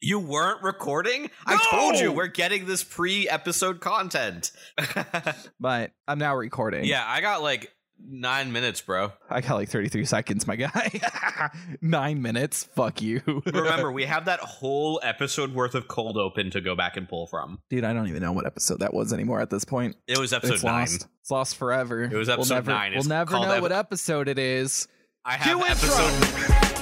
You weren't recording? I told you we're getting this pre-episode content. But I'm now recording. yeah, I got like nine minutes, bro. I got like 33 seconds, my guy. Nine minutes. Fuck you. Remember, we have that whole episode worth of cold open to go back and pull from. Dude, I don't even know what episode that was anymore at this point. It was episode it's nine. lost. It's lost forever. It was we'll episode never, nine. We'll It's never know ep- what episode it is. I have Cue episode.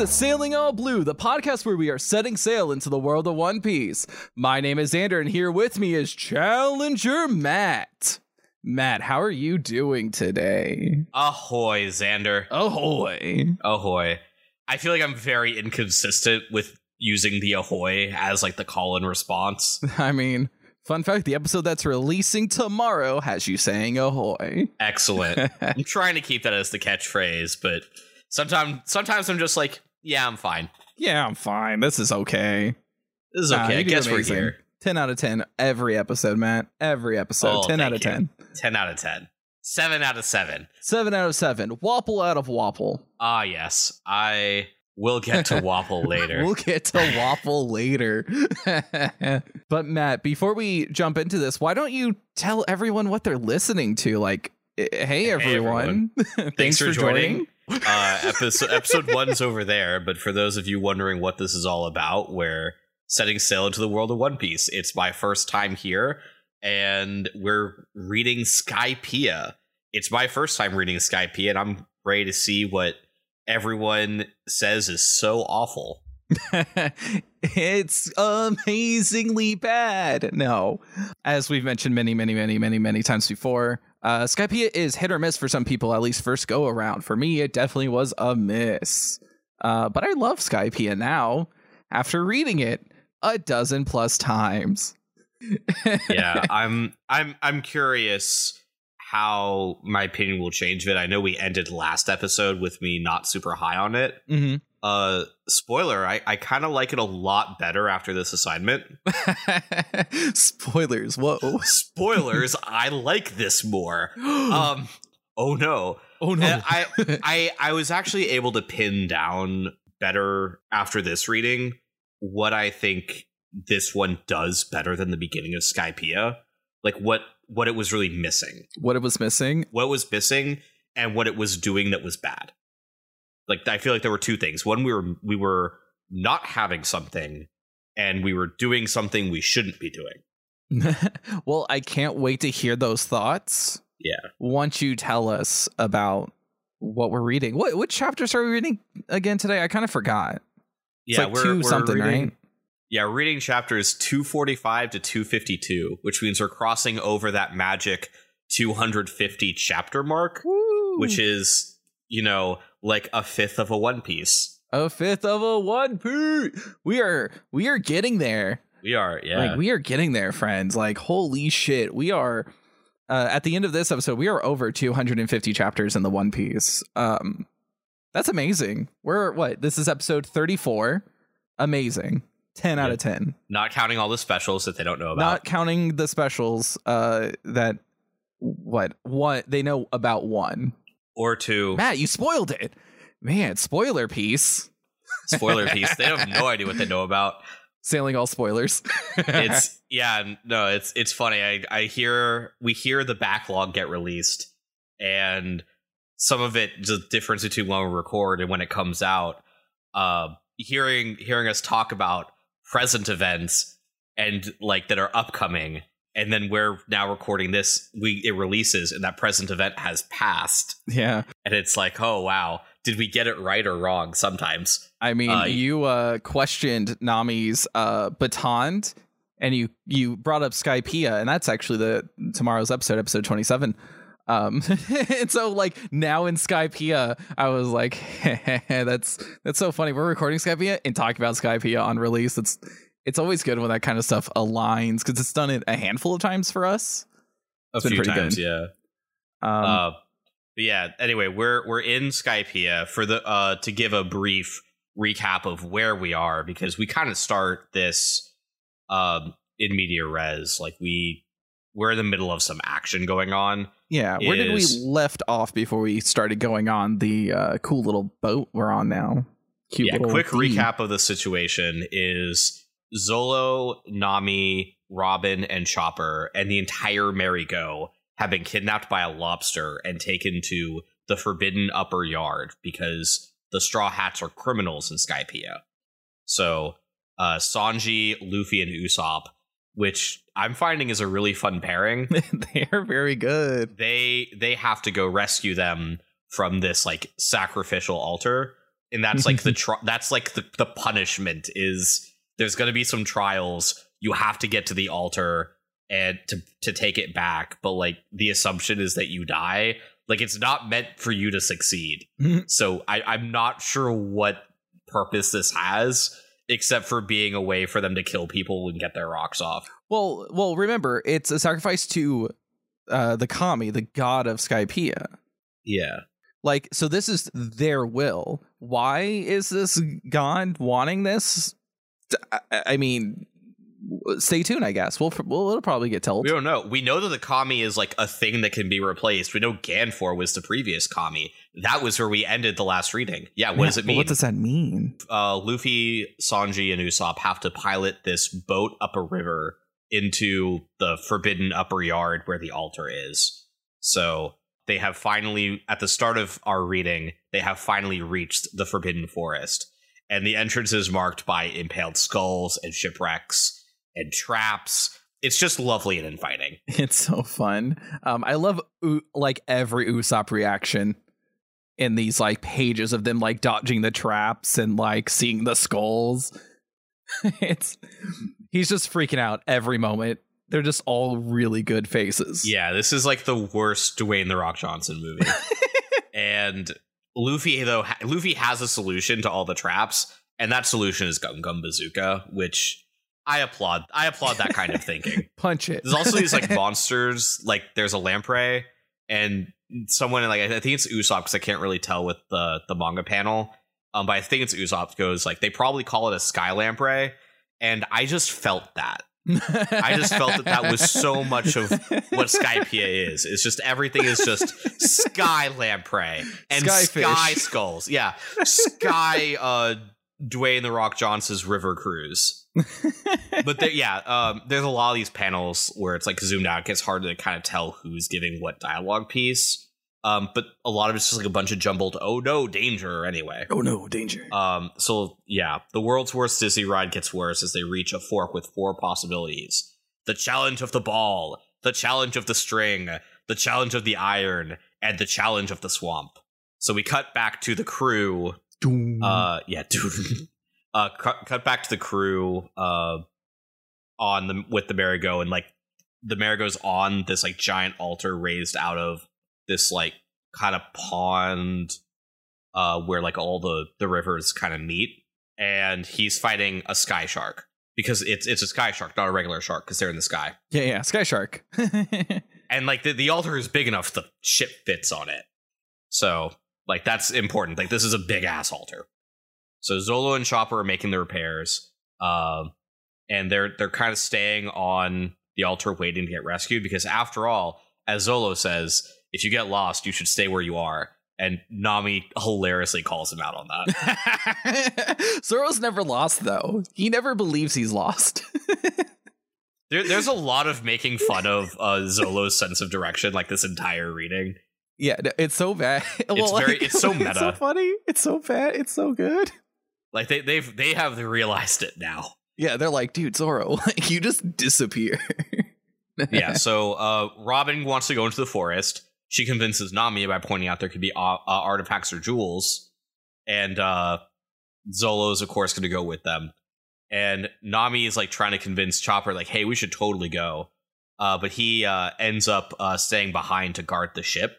To Sailing All Blue, the podcast where we are setting sail into the world of One Piece. My name is Xander, and here with me is Challenger Matt. Matt, how are you doing today? Ahoy, Xander. Ahoy. Ahoy. I feel like I'm very inconsistent with using the ahoy as like the call and response. I mean, fun fact the episode that's releasing tomorrow has you saying ahoy. Excellent. I'm trying to keep that as the catchphrase, but sometimes sometimes I'm just like, yeah, I'm fine. Yeah, I'm fine. This is okay. This is Nah, okay. I guess we're here. 10 out of 10 every episode, Matt. Every episode. Oh, 10 out of you. 10. 10 out of 10. 7 out of 7. 7 out of 7. Wapple out of Wapple. Ah, yes. I will get to Waffle later. We'll get to Waffle later. but Matt, before we jump into this, why don't you tell everyone what they're listening to? Like, eh, hey everyone. Thanks, for for joining. Uh, episode episode one's over there, but for those of you wondering what this is all about, we're setting sail into the world of One Piece. It's my first time here, and we're reading Skypiea. It's my first time reading Skypiea, and I'm ready to see what everyone says is so awful. it's amazingly bad. No, as we've mentioned many, many, many, many, many times before, uh, Skypiea is hit or miss for some people, at least first go around. For me, it definitely was a miss. Uh, but I love Skypiea now after reading it a dozen plus times. yeah, I'm I'm I'm curious how my opinion will change of it. I know we ended last episode with me not super high on it. hmm Uh spoiler, I, I kinda like it a lot better after this assignment. Spoilers. Whoa. Spoilers, I like this more. Um oh no. oh And I I I was actually able to pin down better after this reading what I think this one does better than the beginning of Skypiea. Like what what it was really missing. what it was missing. what was missing and what it was doing that was bad. Like I feel like there were two things. One, we were we were not having something, and we were doing something we shouldn't be doing. well, I can't wait to hear those thoughts. Yeah. Once you tell us about what we're reading. What what chapters are we reading again today? I kind of forgot. It's yeah, like two something, reading, right? Yeah, we're reading chapters two forty five to two fifty two, which means we're crossing over that magic two hundred fifty chapter mark, which is you know like a fifth of a One Piece. a fifth of a one Piece. We are we are getting there. We are, yeah. Like we are getting there, friends. Like holy shit, we are. Uh, at the end of this episode, we are over 250 chapters in the One Piece. Um, that's amazing. We're what? This is episode 34. Amazing. 10 out of 10. not counting all the specials that they don't know about. Not counting the specials. Uh, that what? What they know about one. Or two. Matt, you spoiled it. Man, spoiler piece. spoiler piece. They have no idea what they know about. Sailing all spoilers. It's yeah, no, it's it's funny. I I hear we hear the backlog get released, and some of it the difference between when we record and when it comes out. Uh, hearing hearing us talk about present events and like that are upcoming, and then we're now recording this. We it releases, and that present event has passed, yeah. and it's like, oh wow, did we get it right or wrong? Sometimes. I mean, Uh, you uh, questioned Nami's uh, baton, and you you brought up Skypiea, and that's actually the tomorrow's episode, episode twenty seven. Um, and so like now in Skypiea, I was like, that's that's so funny. We're recording Skypiea and talking about Skypiea on release. It's it's always good when that kind of stuff aligns because it's done it a handful of times for us. A It's few times, good. yeah. Um, uh, but yeah. Anyway, we're we're in Skypiea for the uh to give a brief recap of where we are because we kind of start this um in media res like we we're in the middle of some action going on. yeah, where did we left off before we started going on the uh, cool little boat we're on now? Cute yeah, quick theme. recap of the situation is Zolo, Nami, Robin, and Chopper and the entire Merry Go have been kidnapped by a lobster and taken to the forbidden upper yard because the Straw Hats are criminals in Skypiea. So uh, Sanji, Luffy, and Usopp, which I'm finding is a really fun pairing. they are very good. they they have to go rescue them from this like sacrificial altar and that's like the tr- that's like the, the punishment is there's going to be some trials you have to get to the altar and to to take it back but like the assumption is that you die like it's not meant for you to succeed Mhm. so i i'm not sure what purpose this has except for being a way for them to kill people and get their rocks off Well, well, remember it's a sacrifice to uh, the kami, the god of Skypiea. yeah Like, so this is their will. Why is this god wanting this? I, mean, stay tuned. I guess we'll we'll it'll probably get told. We don't know. We know that the kami is like a thing that can be replaced. We know Ganfor was the previous kami. That was where we ended the last reading. Yeah, what does it mean? What does that mean? uh, Luffy, Sanji, and Usopp have to pilot this boat up a river into the forbidden upper yard where the altar is. So they have finally, at the start of our reading, they have finally reached the forbidden forest. And the entrance is marked by impaled skulls and shipwrecks and traps. It's just lovely and inviting. It's so fun. Um, I love like every Usopp reaction in these like pages of them like dodging the traps and like seeing the skulls. it's he's just freaking out every moment. They're just all really good faces. Yeah, this is like the worst Dwayne the Rock Johnson movie. and Luffy though ha- Luffy has a solution to all the traps, and that solution is Gum Gum Bazooka, which I applaud. I applaud that kind of thinking. Punch it. There's also these like monsters, like there's a lamprey, and someone like I think it's Usopp because I can't really tell with the the manga panel. Um, but I think it's Usopp goes like they probably call it a sky lamprey, and I just felt that. I just felt that that was so much of what Skypiea is. It's just everything is just sky lamprey and Skyfish. sky skulls. Yeah, sky. Uh, Dwayne the Rock Johnson's River Cruise. but there, yeah, um, there's a lot of these panels where it's like zoomed out. It gets hard to kind of tell who's giving what dialogue piece. Um, but a lot of it's just like a bunch of jumbled. Oh no, danger! Anyway, oh no, danger. um, so yeah, the world's worst Disney ride gets worse as they reach a fork with four possibilities: the challenge of the ball, the challenge of the string, the challenge of the iron, and the challenge of the swamp. So we cut back to the crew. Doom. Uh, yeah, dude. uh, cut, cut back to the crew. Uh, on the with the merry-go and like the merry-go's on this like giant altar raised out of this like kind of pond uh where like all the the rivers kind of meet and he's fighting a sky shark because it's it's a sky shark not a regular shark because they're in the sky. Yeah, yeah, Sky Shark. and like the, the altar is big enough the ship fits on it. So like that's important like this is a big ass altar. So zolo and chopper are making the repairs um and they're they're kind of staying on the altar waiting to get rescued because after all as zolo says if you get lost you should stay where you are and nami hilariously calls him out on that Zoro's never lost though. He never believes he's lost. there, there's a lot of making fun of uh, zolo's sense of direction like this entire reading yeah, it's so bad. Well, very- it's so It's so meta. funny. It's so bad. It's so good. like they, they've they have realized it now Yeah, they're like, dude, Zoro, like you just disappear. yeah, so uh, Robin wants to go into the forest. She convinces Nami by pointing out there could be uh, uh, artifacts or jewels, and uh, Zolo is of course going to go with them. And Nami is like trying to convince Chopper, like, "Hey, we should totally go." uh, but he uh, ends up uh, staying behind to guard the ship.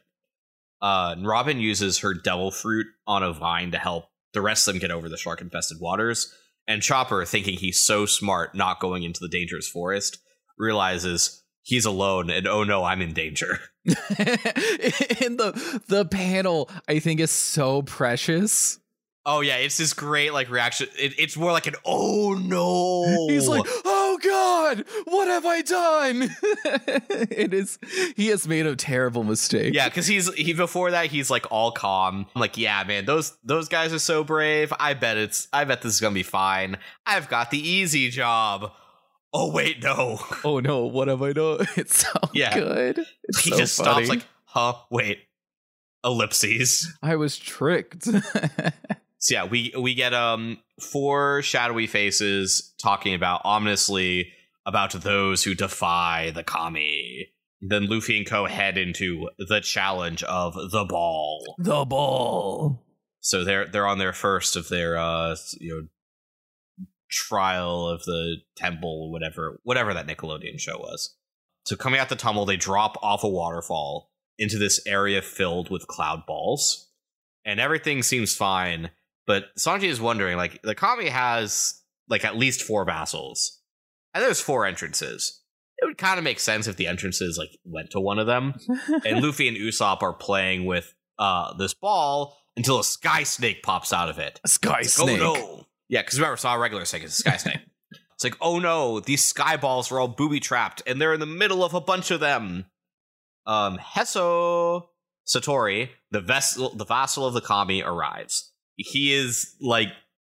Robin uses her devil fruit on a vine to help the rest of them get over the shark infested waters. And Chopper, thinking he's so smart not going into the dangerous forest, realizes he's alone and oh no, I'm in danger. and the the panel I think is so precious. Oh yeah, it's this great like reaction. It, it's more like an oh no. He's like, "Oh god, what have I done?" it is he has made a terrible mistake. yeah, because he's he before that he's like all calm. I'm like, yeah, man, those those guys are so brave. I bet it's I bet this is gonna be fine. I've got the easy job. Oh wait, no. Oh no, what have I done? It's so Yeah. good. It's he so just funny. stops like, huh? Wait, ellipses. I was tricked. So yeah, we we get um four shadowy faces talking about ominously about those who defy the kami. Then Luffy and Co head into the challenge of the ball. the ball. So they're they're on their first of their uh you know trial of the temple, whatever whatever that Nickelodeon show was. So coming out the tunnel, they drop off a waterfall into this area filled with cloud balls, and everything seems fine. But Sanji is wondering, like the Kami has like at least four vassals, and there's four entrances. It would kind of make sense if the entrances like went to one of them and Luffy and Usopp are playing with uh this ball until a sky snake pops out of it. A Sky It's snake. like, Oh no! Yeah, because remember, it's not a regular snake; it's a sky snake. It's like, oh no, these sky balls are all booby trapped, and they're in the middle of a bunch of them. Um, Heso Satori, the vessel, the vassal of the kami, arrives. He is like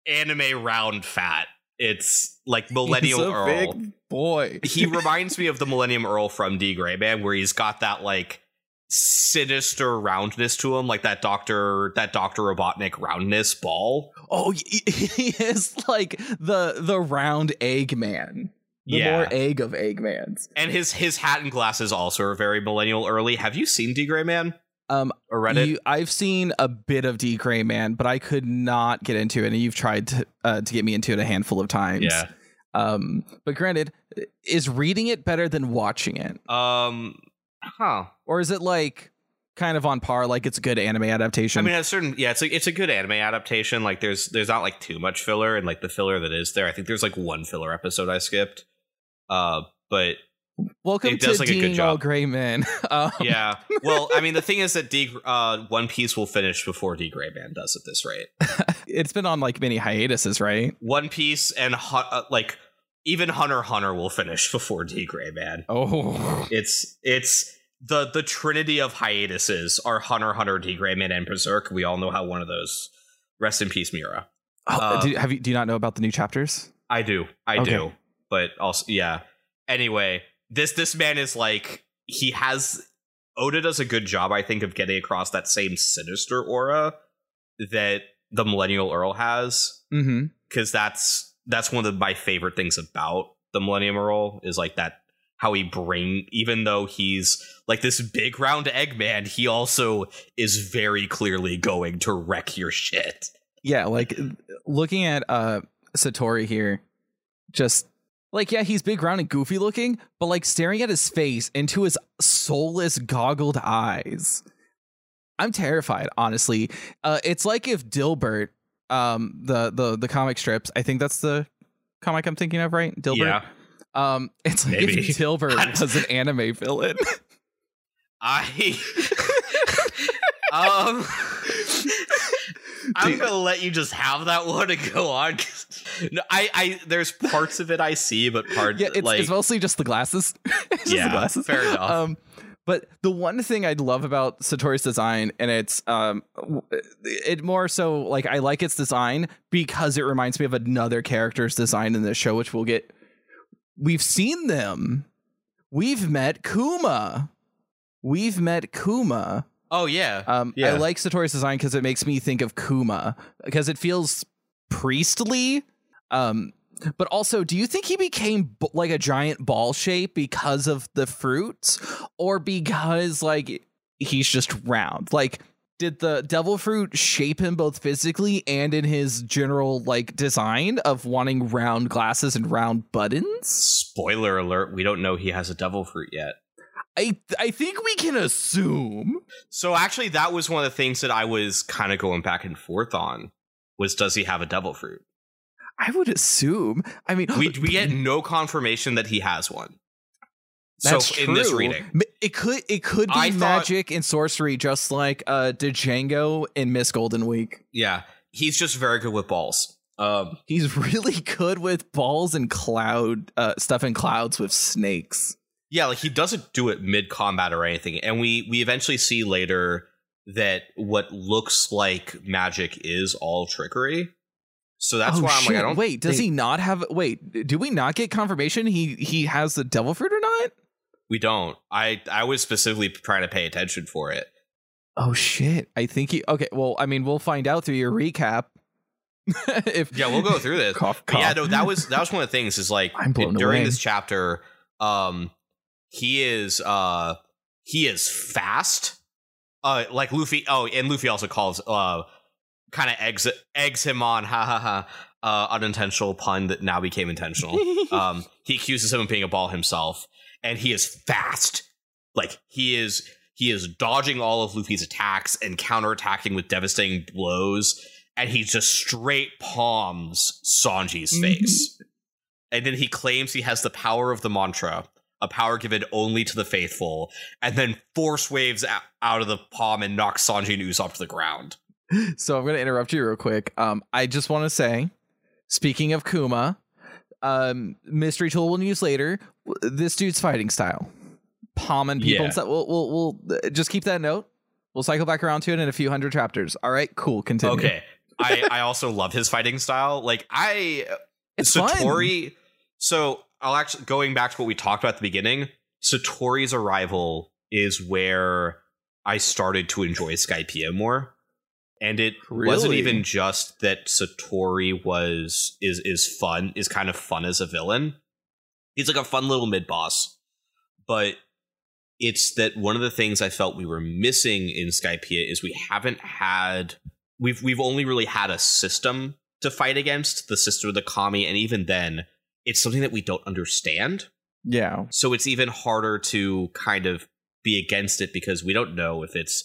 anime round fat. It's like a Earl big boy. he reminds me of the Millennium Earl from D Gray Man, where he's got that like sinister roundness to him, like that Doctor that Doctor Robotnik roundness ball. Oh, he is like the the round Eggman. The Yeah. more egg of Eggmans. And his his hat and glasses also are very Millennial early. Have you seen D Gray Man Um, or read it? you, I've seen a bit of D Gray Man, but I could not get into it, and you've tried to uh, to get me into it a handful of times. yeah. Um, but granted, is reading it better than watching it, Um. Huh. or is it like kind of on par? Like it's a good anime adaptation. I mean, a certain yeah, it's a it's a good anime adaptation. Like, there's there's not like too much filler, and like the filler that is there, I think there's like one filler episode I skipped. Uh, but Welcome it to does, like, a good All job. Gray Men. um, yeah. Well, I mean, the thing is that D uh One Piece will finish before D Gray Man does at this rate. it's been on like many hiatuses, right? One Piece and uh, like even Hunter Hunter will finish before D Gray Man. Oh, It's it's the the trinity of hiatuses are Hunter Hunter, D Gray Man, and Berserk. We all know how one of those. Rest in peace, Miura. Uh, do, have you do you not know about the new chapters? I do, I Okay. do, but also yeah. Anyway, this this man is like he has Oda does a good job, I think, of getting across that same sinister aura that the Millennial Earl has, Mm-hmm. because that's that's one of my favorite things about the Millennium Earl is like that how he bring even though he's like this big round Eggman, he also is very clearly going to wreck your shit. Yeah, like looking at uh Satori here, just like yeah, he's big, round, and goofy looking, but like staring at his face into his soulless, goggled eyes. I'm terrified, honestly. Uh, it's like if Dilbert, um, the the the comic strips, I think that's the comic I'm thinking of, right? Dilbert. Yeah. Um, it's like Maybe. if Dilbert was an anime villain. I um I'm Dude. gonna let you just have that one and go on. No, I, I, there's parts of it I see, but parts yeah, it's, like it's mostly just the glasses. Just Yeah, the glasses. fair enough. Um, but the one thing I love about Satori's design, and it's um, it more so like I like its design because it reminds me of another character's design in this show, which we'll get. We've seen them. We've met Kuma. We've met Kuma. oh yeah, Um, Yeah. I like Satori's design because it makes me think of Kuma because it feels priestly. Um, but also, do you think he became b- like a giant ball shape because of the fruits, or because like he's just round? Like did the devil fruit shape him both physically and in his general like design of wanting round glasses and round buttons? Spoiler alert: We don't know he has a devil fruit yet. I I think we can assume. So actually, that was one of the things that I was kind of going back and forth on. Was does he have a devil fruit? I would assume. I mean, We we get no confirmation that he has one. That's so in this reading, It could it could be I thought- magic and sorcery, just like uh Django in Miss Golden Week. yeah, he's just very good with balls. Um, He's really good with balls and cloud uh, stuff in clouds with snakes. yeah, like he doesn't do it mid combat or anything, and we we eventually see later that what looks like magic is all trickery. So that's oh, why I'm like, I don't wait. Does think- he not have? Wait, do we not get confirmation he he has the devil fruit or not? We don't. I I was specifically trying to pay attention for it. Oh shit! I think he. Okay, well, I mean, we'll find out through your recap. if Yeah, we'll go through this. cough, But yeah, no, that was that was one of the things. Is like during away. this chapter, um, he is uh he is fast. Uh, like Luffy. Oh, and Luffy also calls uh kind of eggs eggs him on. Ha ha ha. Uh, unintentional pun that now became intentional. um, he accuses him of being a ball himself, and he is fast. Like he is he is dodging all of Luffy's attacks and counterattacking with devastating blows, and he just straight palms Sanji's Mhm. face. And then he claims he has the power of the mantra, a power given only to the faithful, and then force waves out of the palm and knocks Sanji and Usopp to the ground. so I'm going to interrupt you real quick. Um, I just want to say, speaking of Kuma, um, mystery tool we'll use later. This dude's fighting style, palming people. Yeah. And stuff. We'll, we'll we'll uh, just keep that note. We'll cycle back around to it in a few hundred chapters. All right, cool. Continue. Okay. I, I also love his fighting style. Like I it's fun. Satori. So I'll actually going back to what we talked about at the beginning. Satori's arrival is where I started to enjoy Skypiea more, and it wasn't even just that Satori was is is fun is kind of fun as a villain. He's like a fun little mid boss, but it's that one of the things I felt we were missing in Skypiea is we haven't had we've we've only really had a system to fight against the sister of the kami and even then it's something that we don't understand Yeah. so it's even harder to kind of be against it because we don't know if it's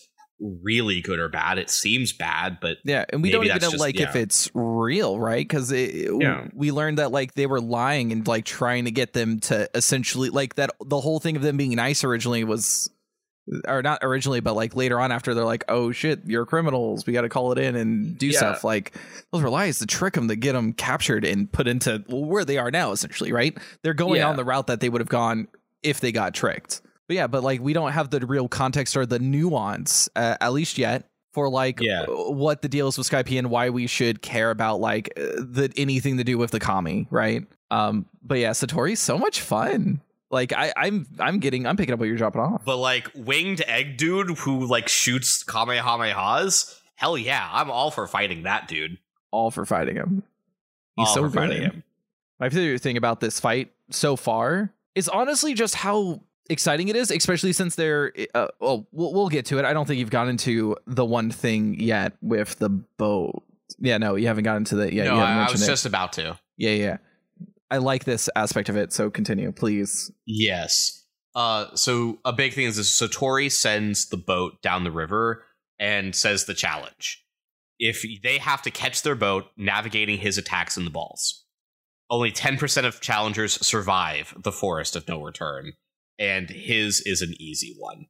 really good or bad it seems bad but Yeah, and we don't even know just- like if it's real, right? Because Yeah. we learned that like they were lying and like trying to get them to essentially like that. The whole thing of them being nice originally was, or not originally, but like later on after they're like, "Oh shit, you're criminals. We got to call it in and do Yeah. stuff." Like those were lies to trick them to get them captured and put into well, where they are now, essentially, right? They're going Yeah. on the route that they would have gone if they got tricked. But yeah, but like we don't have the real context or the nuance, uh, at least yet, for like Yeah. what the deal is with Skype and why we should care about like uh, the anything to do with the kami, right? Um, but yeah, Satori's so much fun. Like I, I'm, I'm getting, I'm picking up what you're dropping off. but like winged egg dude who like shoots kamehamehas hell yeah i'm all for fighting that dude All for fighting him. He's All so for good. fighting him. My favorite thing about this fight so far is honestly just how exciting it is, especially since they're. Uh, well, we'll we'll get to it. I don't think you've gotten into the one thing yet with the boat. Yeah, no, you haven't gotten into that yet. no I, I was it. just about to Yeah, yeah. I like this aspect of it, so continue, please. Yes. Uh, so a big thing is that Satori sends the boat down the river and says the challenge. If they have to catch their boat navigating his attacks in the balls, only 10% of challengers survive the forest of no return, and his is an easy one.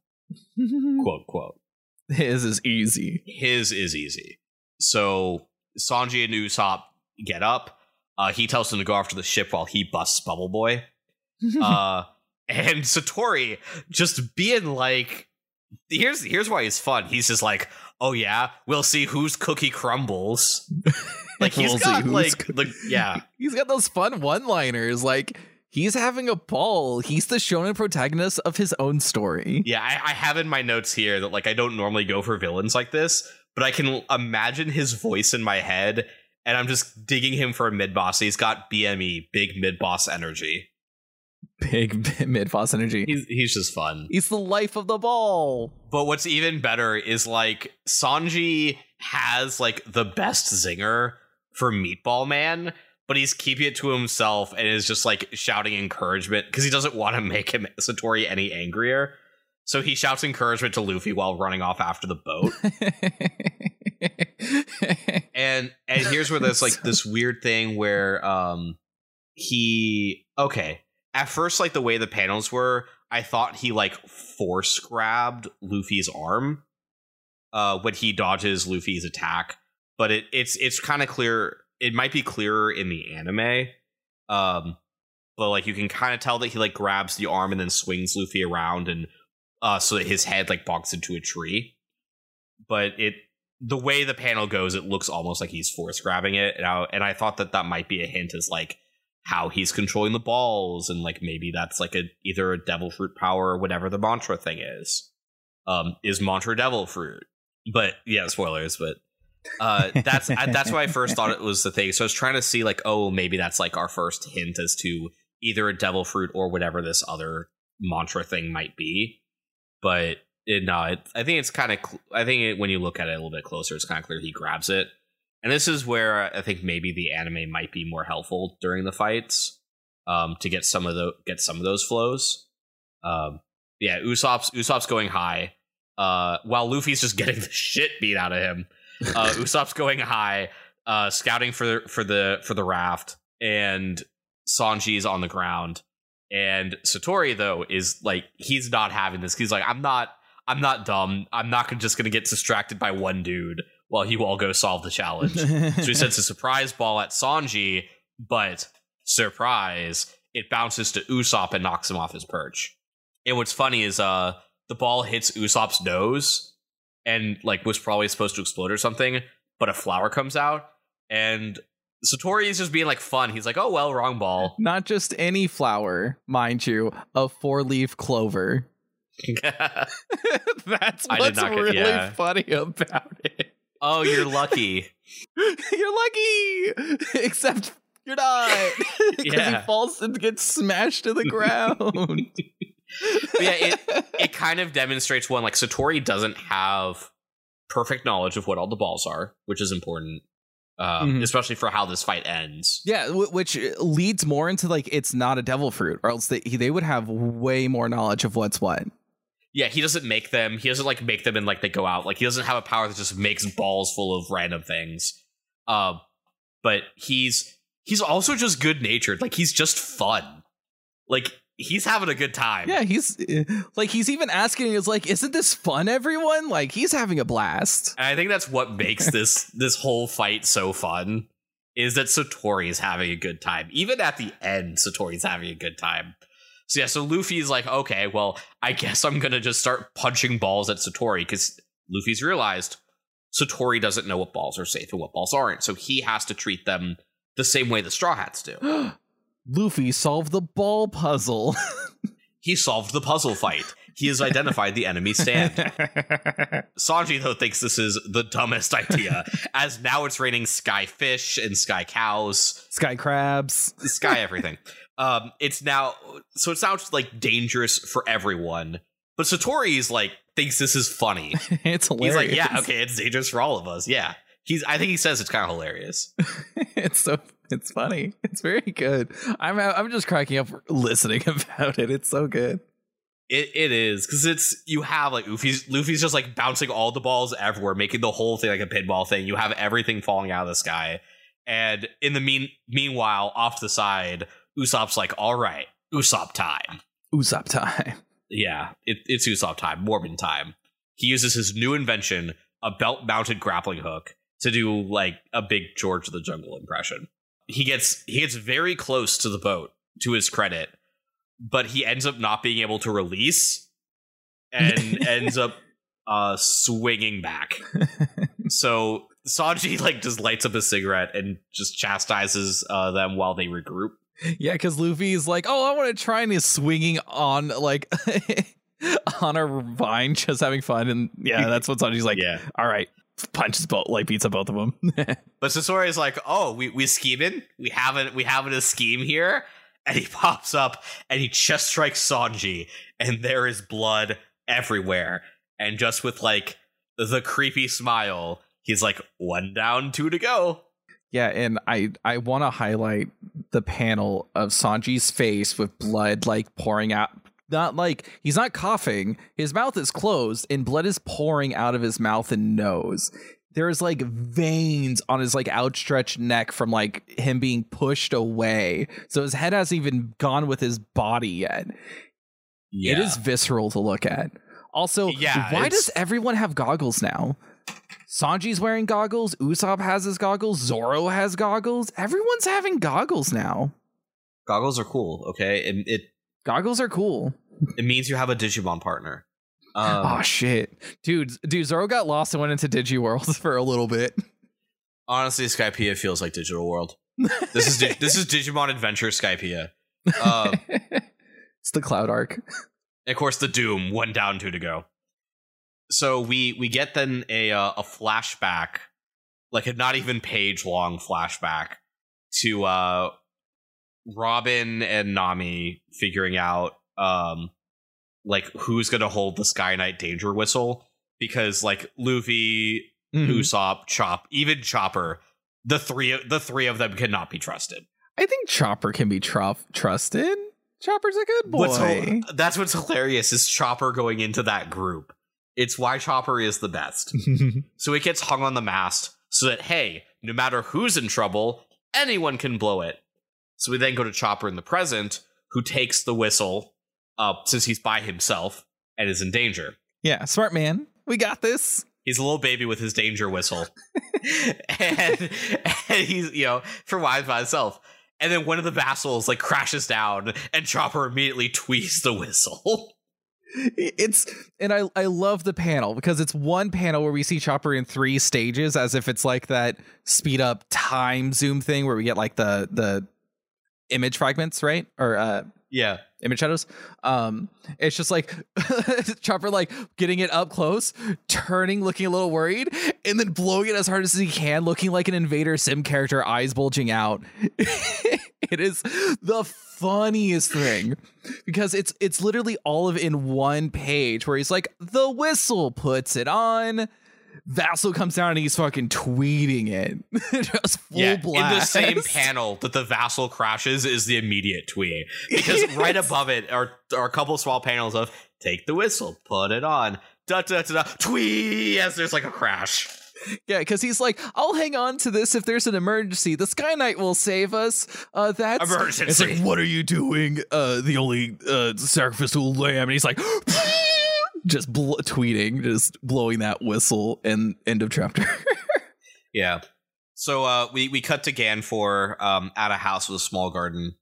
Quote, quote. His is easy. His is easy. So Sanji and Usopp get up. Uh, he tells them to go after the ship while he busts Bubble Boy uh and Satori just being like here's here's why he's fun. He's just like, "Oh yeah, we'll see whose cookie crumbles." Like he's We'll got like the yeah. He's got those fun one-liners. Like he's having a ball. He's the shonen protagonist of his own story. Yeah, I, I have in my notes here that like I don't normally go for villains like this, but I can imagine his voice in my head and I'm just digging him for a mid boss. He's got BME, big mid boss energy. Big mid boss energy. He's he's just fun. He's the life of the ball. But what's even better is like Sanji has like the best zinger for Meatball Man, but he's keeping it to himself and is just like shouting encouragement because he doesn't want to make him Satori any angrier. So he shouts encouragement to Luffy while running off after the boat. and and here's where there's like this weird thing where um he okay at first like the way the panels were i thought he like force grabbed luffy's arm uh when he dodges luffy's attack but it it's it's kind of clear it might be clearer in the anime um but like you can kind of tell that he like grabs the arm and then swings luffy around and uh so that his head like bonks into a tree but it the way the panel goes, it looks almost like he's force grabbing it, and I, and I thought that that might be a hint as like how he's controlling the balls, and like maybe that's like a either a devil fruit power or whatever the mantra thing is. Um, is mantra devil fruit? But yeah, spoilers. But uh, that's I, that's why I first thought it was the thing. So I was trying to see like, oh, maybe that's like our first hint as to either a devil fruit or whatever this other mantra thing might be. But it, no, it, I think it's kind of. Cl- I think it, when you look at it a little bit closer, it's kind of clear he grabs it, and this is where I think maybe the anime might be more helpful during the fights, um, to get some of the get some of those flows. Um, yeah, Usopp's Usopp's going high, uh, while Luffy's just getting the shit beat out of him. Uh, Usopp's going high, uh, scouting for for the for the raft, and Sanji's on the ground. And Satori though is like he's not having this. He's like, I'm not I'm not dumb. I'm not just going to get distracted by one dude while you all go solve the challenge. so he sends a surprise ball at Sanji, but surprise, it bounces to Usopp and knocks him off his perch. And what's funny is uh the ball hits Usopp's nose and like was probably supposed to explode or something, but a flower comes out and Satori is just being like fun. He's like, "Oh well, wrong ball." Not just any flower, mind you, a four-leaf clover. That's I did what's not get- really yeah. funny about it. oh, you're lucky. You're lucky, except you're not, because Yeah. he falls and gets smashed to the ground. But yeah, it it kind of demonstrates one like Satori doesn't have perfect knowledge of what all the balls are, which is important, um, Mhm. especially for how this fight ends. yeah, w- which leads more into like it's not a devil fruit, or else they they would have way more knowledge of what's what. Yeah, he doesn't make them. He doesn't like make them and like they go out. Like he doesn't have a power that just makes balls full of random things. Um, but he's he's also just good natured. Like he's just fun. Like he's having a good time. Yeah, he's like he's even asking, is like, isn't this fun, everyone? Like he's having a blast. And I think that's what makes this this whole fight so fun is that Satori's having a good time. Even at the end, Satori's having a good time. So yeah, so Luffy's like, okay, well, I guess I'm gonna just start punching balls at Satori because Luffy's realized Satori doesn't know what balls are safe and what balls aren't, so he has to treat them the same way the Straw Hats do. Luffy solved the ball puzzle. He solved the puzzle fight. He has identified the enemy stand. Sanji, though, thinks this is the dumbest idea, as now it's raining sky fish and sky cows, Sky crabs. sky everything. um, it's now so it sounds like dangerous for everyone, but Satori's like thinks this is funny. It's He's like, yeah, okay, it's dangerous for all of us. Yeah, he's. I think he says it's kind of hilarious. it's so it's funny. It's very good. I'm I'm just cracking up listening about it. It's so good. It it is because it's you have like Luffy's Luffy's just like bouncing all the balls everywhere, making the whole thing like a pinball thing. You have everything falling out of the sky, and in the mean meanwhile, off to the side, Usopp's like, "All right, Usopp time." Usopp time. Yeah, it, it's Usopp time, Morbin time. He uses his new invention, a belt-mounted grappling hook, to do like a big George of the Jungle impression. He gets he gets very close to the boat, to his credit, but he ends up not being able to release, and ends up uh swinging back. So Sanji like just lights up a cigarette and just chastises uh, them while they regroup. Yeah, because Luffy's like, oh, I want to try and he's swinging on like on a vine, just having fun, and yeah, that's what Sanji's like. yeah, All right, punches both, like beats up both of them. But Satori is like, oh, we we scheming, we haven't we have a scheme here, and he pops up and he chest strikes Sanji, and there is blood everywhere. And just with like the creepy smile, he's like, one down, two to go. Yeah, and I I want to highlight the panel of Sanji's face with blood like pouring out. Not like he's not coughing. His mouth is closed and blood is pouring out of his mouth and nose. There's like veins on his like outstretched neck from like him being pushed away. So his head hasn't even gone with his body yet. It is visceral to look at. Also, Yeah, why it's- does everyone have goggles now? Sanji's wearing goggles. Usopp has his goggles. Zoro has goggles. Everyone's having goggles now. goggles are cool. Okay, it it, Goggles are cool. it means you have a Digimon partner. Um, oh shit, dude! Dude, Zoro got lost and went into Digi World for a little bit. honestly, Skypiea feels like Digital World. This is this is Digimon Adventure Skypiea. Um, it's the Cloud Arc. And of course, the Doom one down, two to go. So we we get then a uh, a flashback, like a not even page long flashback to uh Robin and Nami figuring out um like who's gonna hold the Sky Knight danger whistle because like Luffy, Mhm. Usopp, Chop, even Chopper, the three the three of them cannot be trusted. I think Chopper can be tru- trusted. Chopper's a good boy. What's that's what's hilarious is Chopper going into that group. It's why Chopper is the best. so it gets hung on the mast so that hey, no matter who's in trouble, anyone can blow it. So we then go to Chopper in the present, who takes the whistle up since he's by himself and is in danger. yeah, smart man. We got this. He's a little baby with his danger whistle. and, and he's, you know, for why by himself. And then one of the vassals like crashes down and Chopper immediately tweaks the whistle. It's and I I love the panel because it's one panel where we see Chopper in three stages as if it's like that speed up time zoom thing where we get like the the image fragments, right? Or uh yeah. image shadows. Um it's just like Chopper like getting it up close, turning, looking a little worried, and then blowing it as hard as he can, looking like an Invader Zim character, eyes bulging out. it is the funniest thing because it's it's literally all of in one page where he's like the whistle puts it on Vassal comes down and he's fucking tweeting it. Just full yeah, blast in the same panel that the vassal crashes is the immediate tweet. Because right above it are, are a couple small panels of take the whistle, put it on, da da da da, tweet! As there's like a crash. Yeah, because he's like, I'll hang on to this if there's an emergency. The Sky Knight will save us. Uh, that's It's like, what are you doing? Uh, the only uh sacrificial lamb, and he's like, just bl- tweeting, just blowing that whistle, and end of chapter. Yeah. So uh, we we cut to Ganfor um, at a house with a small garden.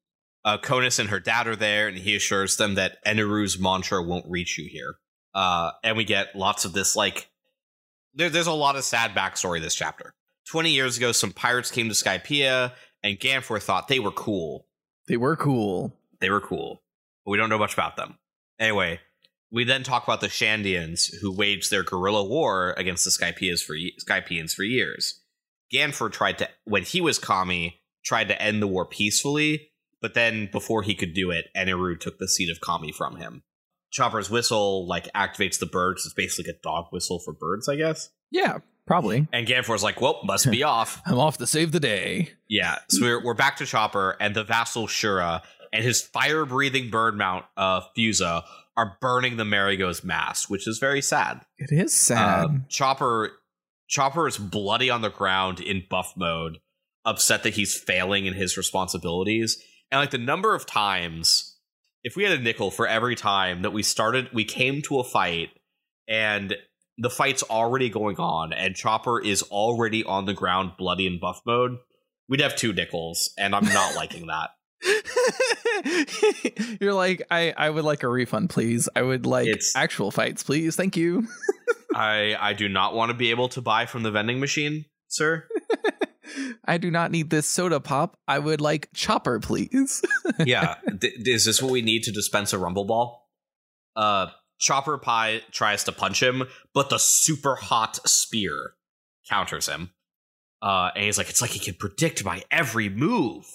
Uh, Conis and her dad are there, and he assures them that Eneru's mantra won't reach you here. Uh, and we get lots of this like there, there's a lot of sad backstory this chapter. Twenty years ago, some pirates came to Skypiea, and Ganfor thought they were cool. they were cool. They were cool, but we don't know much about them. Anyway, we then talk about the Shandians who waged their guerrilla war against the Skypieans for Skypians for years. Ganfor tried to, when he was Kami, tried to end the war peacefully, but then before he could do it, Eneru took the seat of Kami from him. Chopper's whistle like activates the birds. It's basically like a dog whistle for birds, I guess. Yeah, probably. And Ganfor's like, "Well, must be off." I'm off to save the day. Yeah, so we're we're back to Chopper and the vassal Shura and his fire breathing bird mount uh Fuza are burning the Merry Go's mast, which is very sad. It is sad. Um, Chopper Chopper is bloody on the ground in buff mode, upset that he's failing in his responsibilities. And like the number of times, if we had a nickel for every time that we started, we came to a fight and the fight's already going on and Chopper is already on the ground bloody in buff mode, we'd have two nickels, and I'm not liking that. You're like, I, I would like a refund, please. I would like It's- actual fights, please. Thank you. I I do not want to be able to buy from the vending machine, sir. I do not need this soda pop. I would like chopper, please. yeah. Th- is this what we need to dispense a rumble ball? Uh, Chopper Pie tries to punch him, but the super hot spear counters him. Uh, and he's like, it's like he can predict my every move.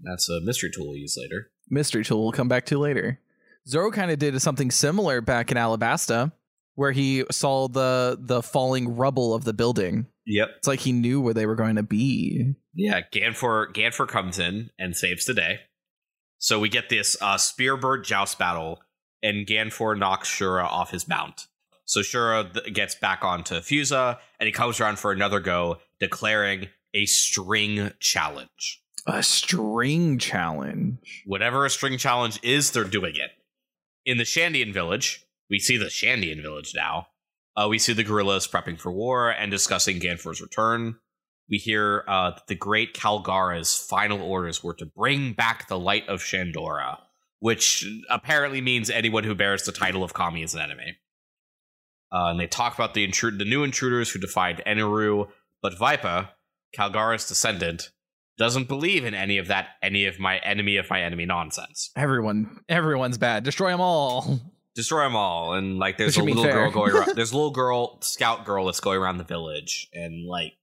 That's a mystery tool we'll use later. mystery tool we'll come back to later. Zoro kind of did something similar back in Alabasta, where he saw the the falling rubble of the building. Yep. It's like he knew where they were going to be. Yeah, Ganfor Ganfor comes in and saves the day. So we get this uh, Spearbird joust battle, and Ganfor knocks Shura off his mount. So Shura th- gets back onto Fuza, and he comes around for another go, declaring a string challenge. A string challenge. Whatever a string challenge is, they're doing it. In the Shandian village, we see the Shandian village now. Uh, we see the guerrillas prepping for war and discussing Ganfor's return. We hear uh, that the great Calgara's final orders were to bring back the light of Shandora, which apparently means anyone who bears the title of Kami is an enemy. Uh, and they talk about the, the new intruders who defied Eneru, but Vipa, Calgara's descendant, doesn't believe in any of that, any of my enemy of my enemy nonsense. Everyone, everyone's bad. Destroy them all. Destroy them all, and like there's Which a little girl going around. There's a little girl, scout girl that's going around the village, and like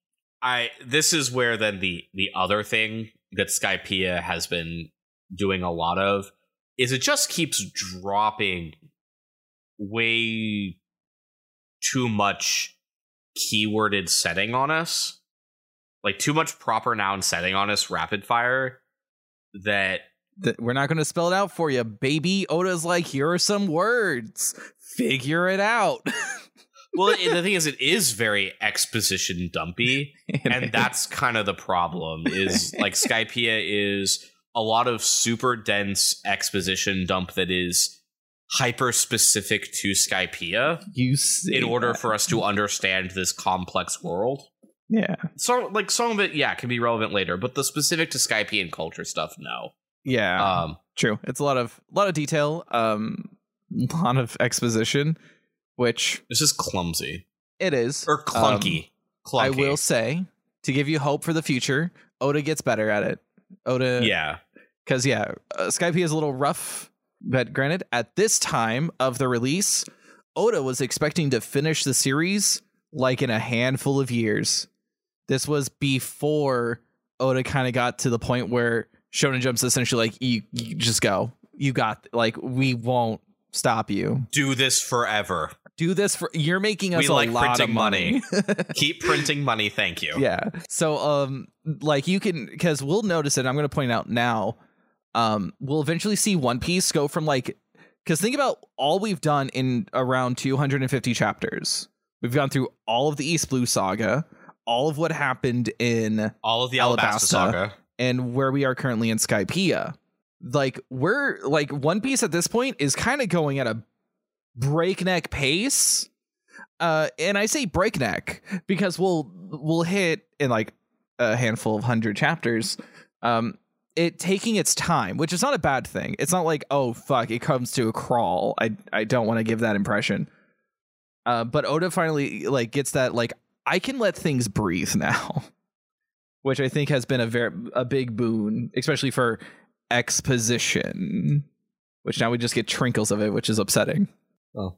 I, this is where then the the other thing that Skypiea has been doing a lot of is it just keeps dropping way too much keyworded setting on us like too much proper noun setting on us rapid fire that Th- We're not going to spell it out for you, baby. Oda's like, here are some words. Figure it out. well the thing is it is very exposition dumpy and that's kind of the problem is like Skypiea is a lot of super dense exposition dump that is hyper specific to Skypiea you in order that. for us to understand this complex world yeah, so like some of it yeah can be relevant later but the specific to Skypiean culture stuff no yeah. um True. It's a lot of a lot of detail, um a lot of exposition, which it's just clumsy it is. or clunky clunky I will say to give you hope for the future, Oda gets better at it. Oda yeah cuz yeah, uh, Skype is a little rough, but granted at this time of the release, Oda was expecting to finish the series like in a handful of years. This was before Oda kind of got to the point where Shonen Jump's essentially like you, you just go. You got like we won't stop you. do this forever Do this for you're making us We a like lot of printing money. keep printing money thank you yeah. So um like you can cuz we'll notice it. I'm going to point out now um we'll eventually see One Piece go from like cuz think about all we've done in around 250 chapters. We've gone through all of the East Blue saga, all of what happened in all of the Alabasta, Alabasta. saga and where we are currently in Skypiea. Like we're like One Piece at this point is kind of going at a breakneck pace. Uh and I say breakneck because we'll we'll hit in like a handful of hundred chapters. Um it taking its time, which is not a bad thing. It's not like, oh fuck, it comes to a crawl. I I don't want to give that impression. Uh but Oda finally like gets that like I can let things breathe now. which I think has been a very a big boon, especially for exposition. Which now we just get trinkles of it, which is upsetting. Oh.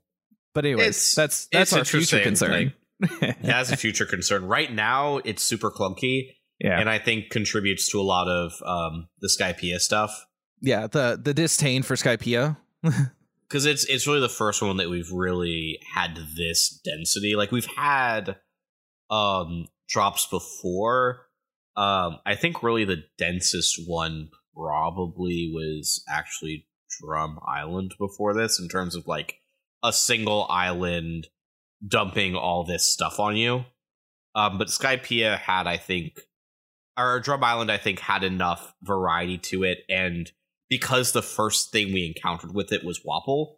but anyways, It's- that's that's it's our future interesting, concern. it has a future concern right now it's super clunky yeah, and i think contributes to a lot of um the Skypiea stuff yeah. The the disdain for Skypiea. because it's it's really the first one that we've really had this density like we've had um drops before. Um i think really the densest one probably was actually drum island before this in terms of like a single island dumping all this stuff on you. Um but Skypiea had i think or drum island i think had enough variety to it and because the first thing we encountered with it was Wapol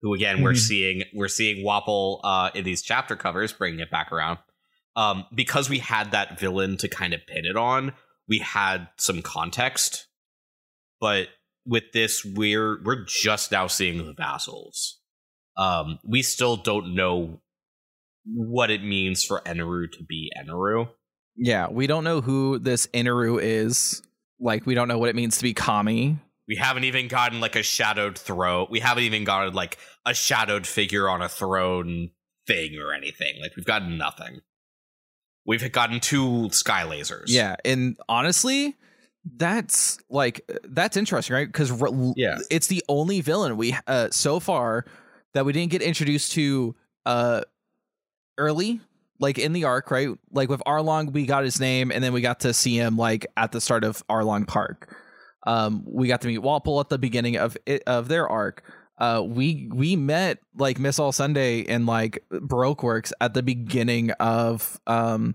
who again we're Mhm. seeing we're seeing Wapol uh in these chapter covers bringing it back around um because we had that villain to kind of pin it on we had some context but with this we're we're just now seeing the vassals um we still don't know what it means for Eneru to be Eneru. Yeah, we don't know who this Eneru is. Like, we don't know what it means to be Kami. We haven't even gotten like a shadowed throne. We haven't even gotten like a shadowed figure on a throne thing or anything. Like we've gotten nothing. We've gotten two sky lasers. Yeah, and honestly, That's like that's interesting, right? Because Yeah. it's the only villain we uh so far that we didn't get introduced to uh early like in the arc right like with arlong we got his name and then we got to see him like at the start of arlong park um we got to meet Wapol at the beginning of it of their arc uh we we met like miss all sunday and like baroque works at the beginning of um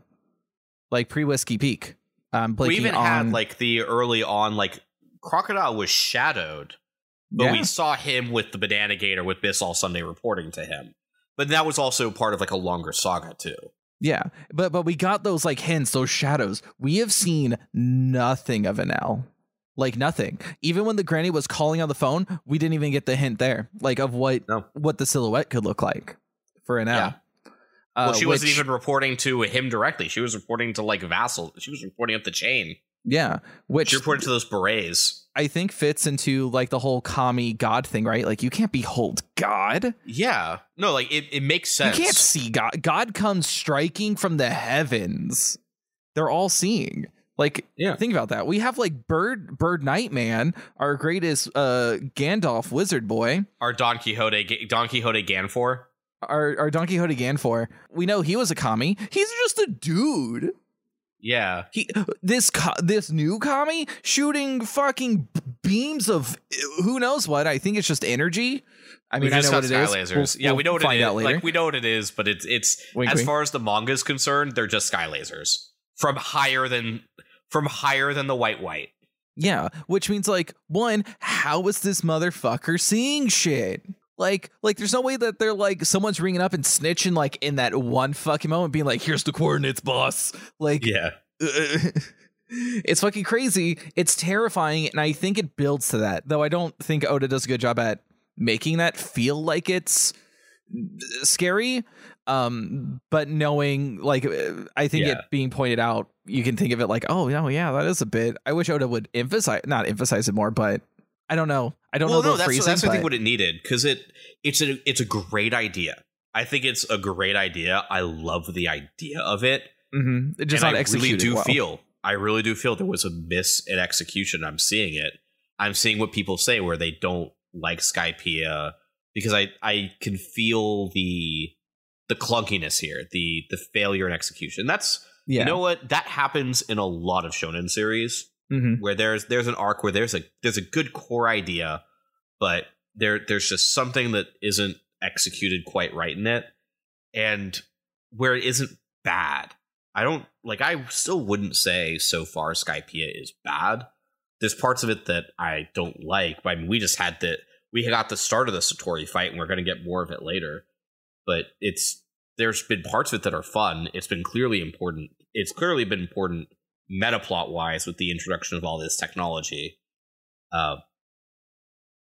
like pre-whiskey peak um we even on, had like the early on like crocodile was shadowed but Yeah. we saw him with the banana gator with Miss All Sunday reporting to him. But that was also part of like a longer saga too. Yeah, but but we got those like hints, those shadows. We have seen nothing of Enel. Like nothing. Even when the granny was calling on the phone, we didn't even get the hint there, like of what No. what the silhouette could look like for Enel. Yeah. Well, Uh, she wasn't even reporting to him directly. She was reporting to like Vassal. She was reporting up the chain. yeah, which She reported to those berets. I think fits into like the whole kami god thing, right? Like you can't behold God. Yeah. No, like it, it makes sense. You can't see God. God comes striking from the heavens. They're all seeing. Like, Yeah. think about that. We have like Bird Bird Nightman, our greatest uh Gandalf wizard boy, Our Don Quixote Don Quixote Ganfor. our our Don Quixote Ganfor. We know he was a kami. He's just a dude. Yeah. He this co- this new kami shooting fucking beams of who knows what. I think it's just energy. I mean, we just I know got what it sky is. lasers. We'll- yeah, we'll we know what find it is. out later. Like we know what it is, but it's it's Wink, as wink. far as the manga is concerned, they're just sky lasers from higher than from higher than the white white. Yeah, which means like one, how is this motherfucker seeing shit? Like, like there's no way that they're like someone's ringing up and snitching like in that one fucking moment, being like, "Here's the coordinates, boss." Like, Yeah. it's fucking crazy. It's terrifying, and I think it builds to that. Though I don't think Oda does a good job at making that feel like it's uh, scary. Um, but knowing like uh, I think it being pointed out, you can think of it like, oh no, yeah, that is a bit. I wish Oda would emphasize not emphasize it more, but I don't know. I don't well, know no, the that's phrasing. that's I think what it needed because it it's a it's a great idea. I think it's a great idea. I love the idea of it. mm-hmm. It just and not I really do well. feel I really do feel there was a miss in execution. I'm seeing it. I'm seeing what people say where they don't like Skypiea because I I can feel the the clunkiness here, the the failure in execution. That's Yeah. you know what that happens in a lot of shonen series Mhm. where there's there's an arc where there's a there's a good core idea, but there there's just something that isn't executed quite right in it, and where it isn't bad. I don't like. I still wouldn't say so far Skypiea is bad. There's parts of it that I don't like. But I mean, we just had the we got the start of the Satori fight, and we're going to get more of it later. But it's there's been parts of it that are fun. It's been clearly important. It's clearly been important meta plot wise with the introduction of all this technology. Uh,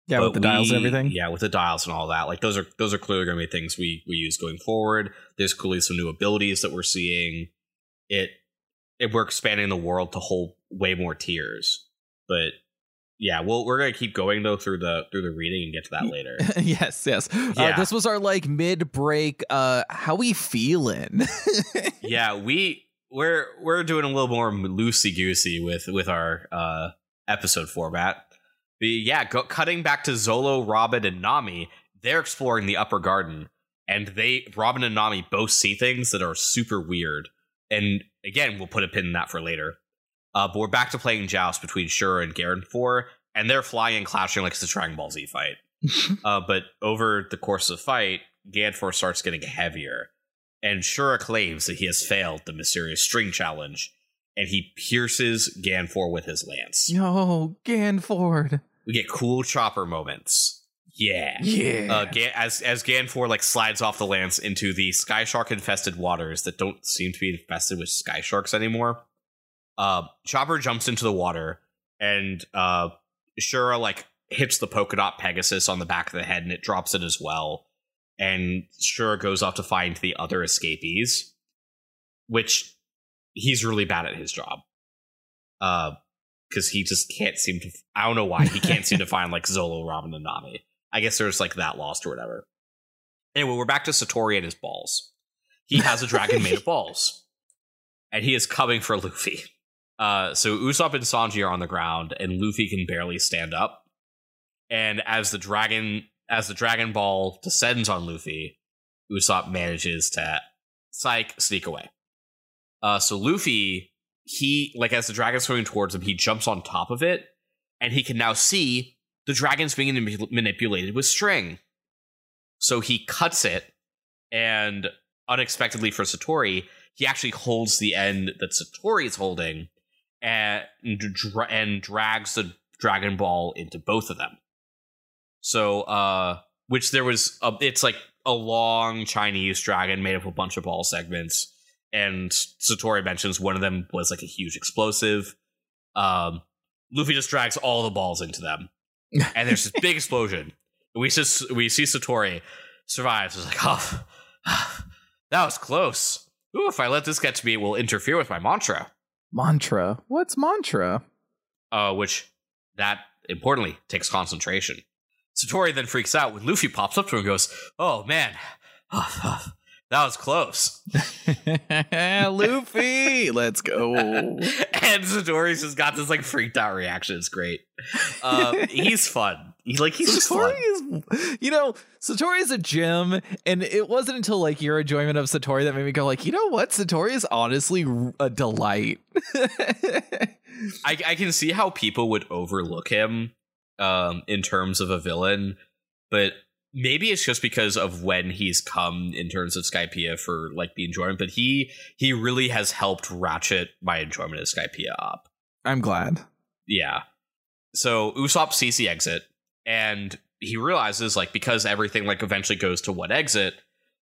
yeah, with the dials and everything. Yeah, with the dials and all that. Like those are those are clearly going to be things we we use going forward. There's clearly some new abilities that we're seeing. It it we're expanding the world to hold way more tiers. But yeah, well, we're gonna keep going though through the through the reading and get to that later. yes, yes. Uh, this was our like mid break. Uh, how we feeling? yeah, we we're we're doing a little more loosey goosey with with our uh episode format. But yeah, go, cutting back to Zolo, Robin, and Nami, they're exploring the upper garden, and they Robin and Nami both see things that are super weird. And again, we'll put a pin in that for later. Uh, but we're back to playing joust between Shura and Ganfor, and they're flying and clashing like it's a Dragon Ball Z fight. uh, but over the course of the fight, Ganfor starts getting heavier, and Shura claims that he has failed the mysterious string challenge, and he pierces Ganfor with his lance. no, Ganford. We get cool chopper moments. Yeah. Yeah. Uh, Gan- as as Ganfor like slides off the lance into the sky shark infested waters that don't seem to be infested with sky sharks anymore. Uh, Chopper jumps into the water and uh, Shura like hits the polka dot Pegasus on the back of the head and it drops it as well. And Shura goes off to find the other escapees, which he's really bad at his job. Uh, because he just can't seem to. I don't know why he can't seem to find like Zolo, Robin, and Nami. I guess there's like that lost or whatever. Anyway, we're back to Satori and his balls. He has a dragon made of balls, and he is coming for Luffy. Uh, so Usopp and Sanji are on the ground, and Luffy can barely stand up. And as the dragon, as the Dragon Ball descends on Luffy, Usopp manages to psych sneak away. Uh, so Luffy, he like as the dragon's swimming towards him, he jumps on top of it, and he can now see the dragon's being manipulated with string. So he cuts it, and unexpectedly for Satori, he actually holds the end that Satori is holding, and dra- and drags the Dragon Ball into both of them. So, uh, which there was, a, it's like a long Chinese dragon made up of a bunch of ball segments, and Satori mentions one of them was like a huge explosive. Um, Luffy just drags all the balls into them, and there's this big explosion. We just we see Satori survives. It's like, oh, that was close. Ooh, if I let this get to me, it will interfere with my mantra. Mantra. What's mantra? Uh, which that importantly takes concentration. Satori then freaks out when Luffy pops up to him and goes, "Oh man, that was close." Luffy, let's go. and Satori's just got this like freaked out reaction. It's great. Um, he's fun. He like he's just. Satori is, you know, Satori is a gem, and it wasn't until like your enjoyment of Satori that made me go like, you know what, Satori is honestly a delight. I, I can see how people would overlook him um, in terms of a villain, but maybe it's just because of when he's come in terms of Skypiea for like the enjoyment. But he he really has helped ratchet my enjoyment of Skypiea up. I'm glad. Yeah. So Usopp CC exit, and he realizes like because everything like eventually goes to one exit,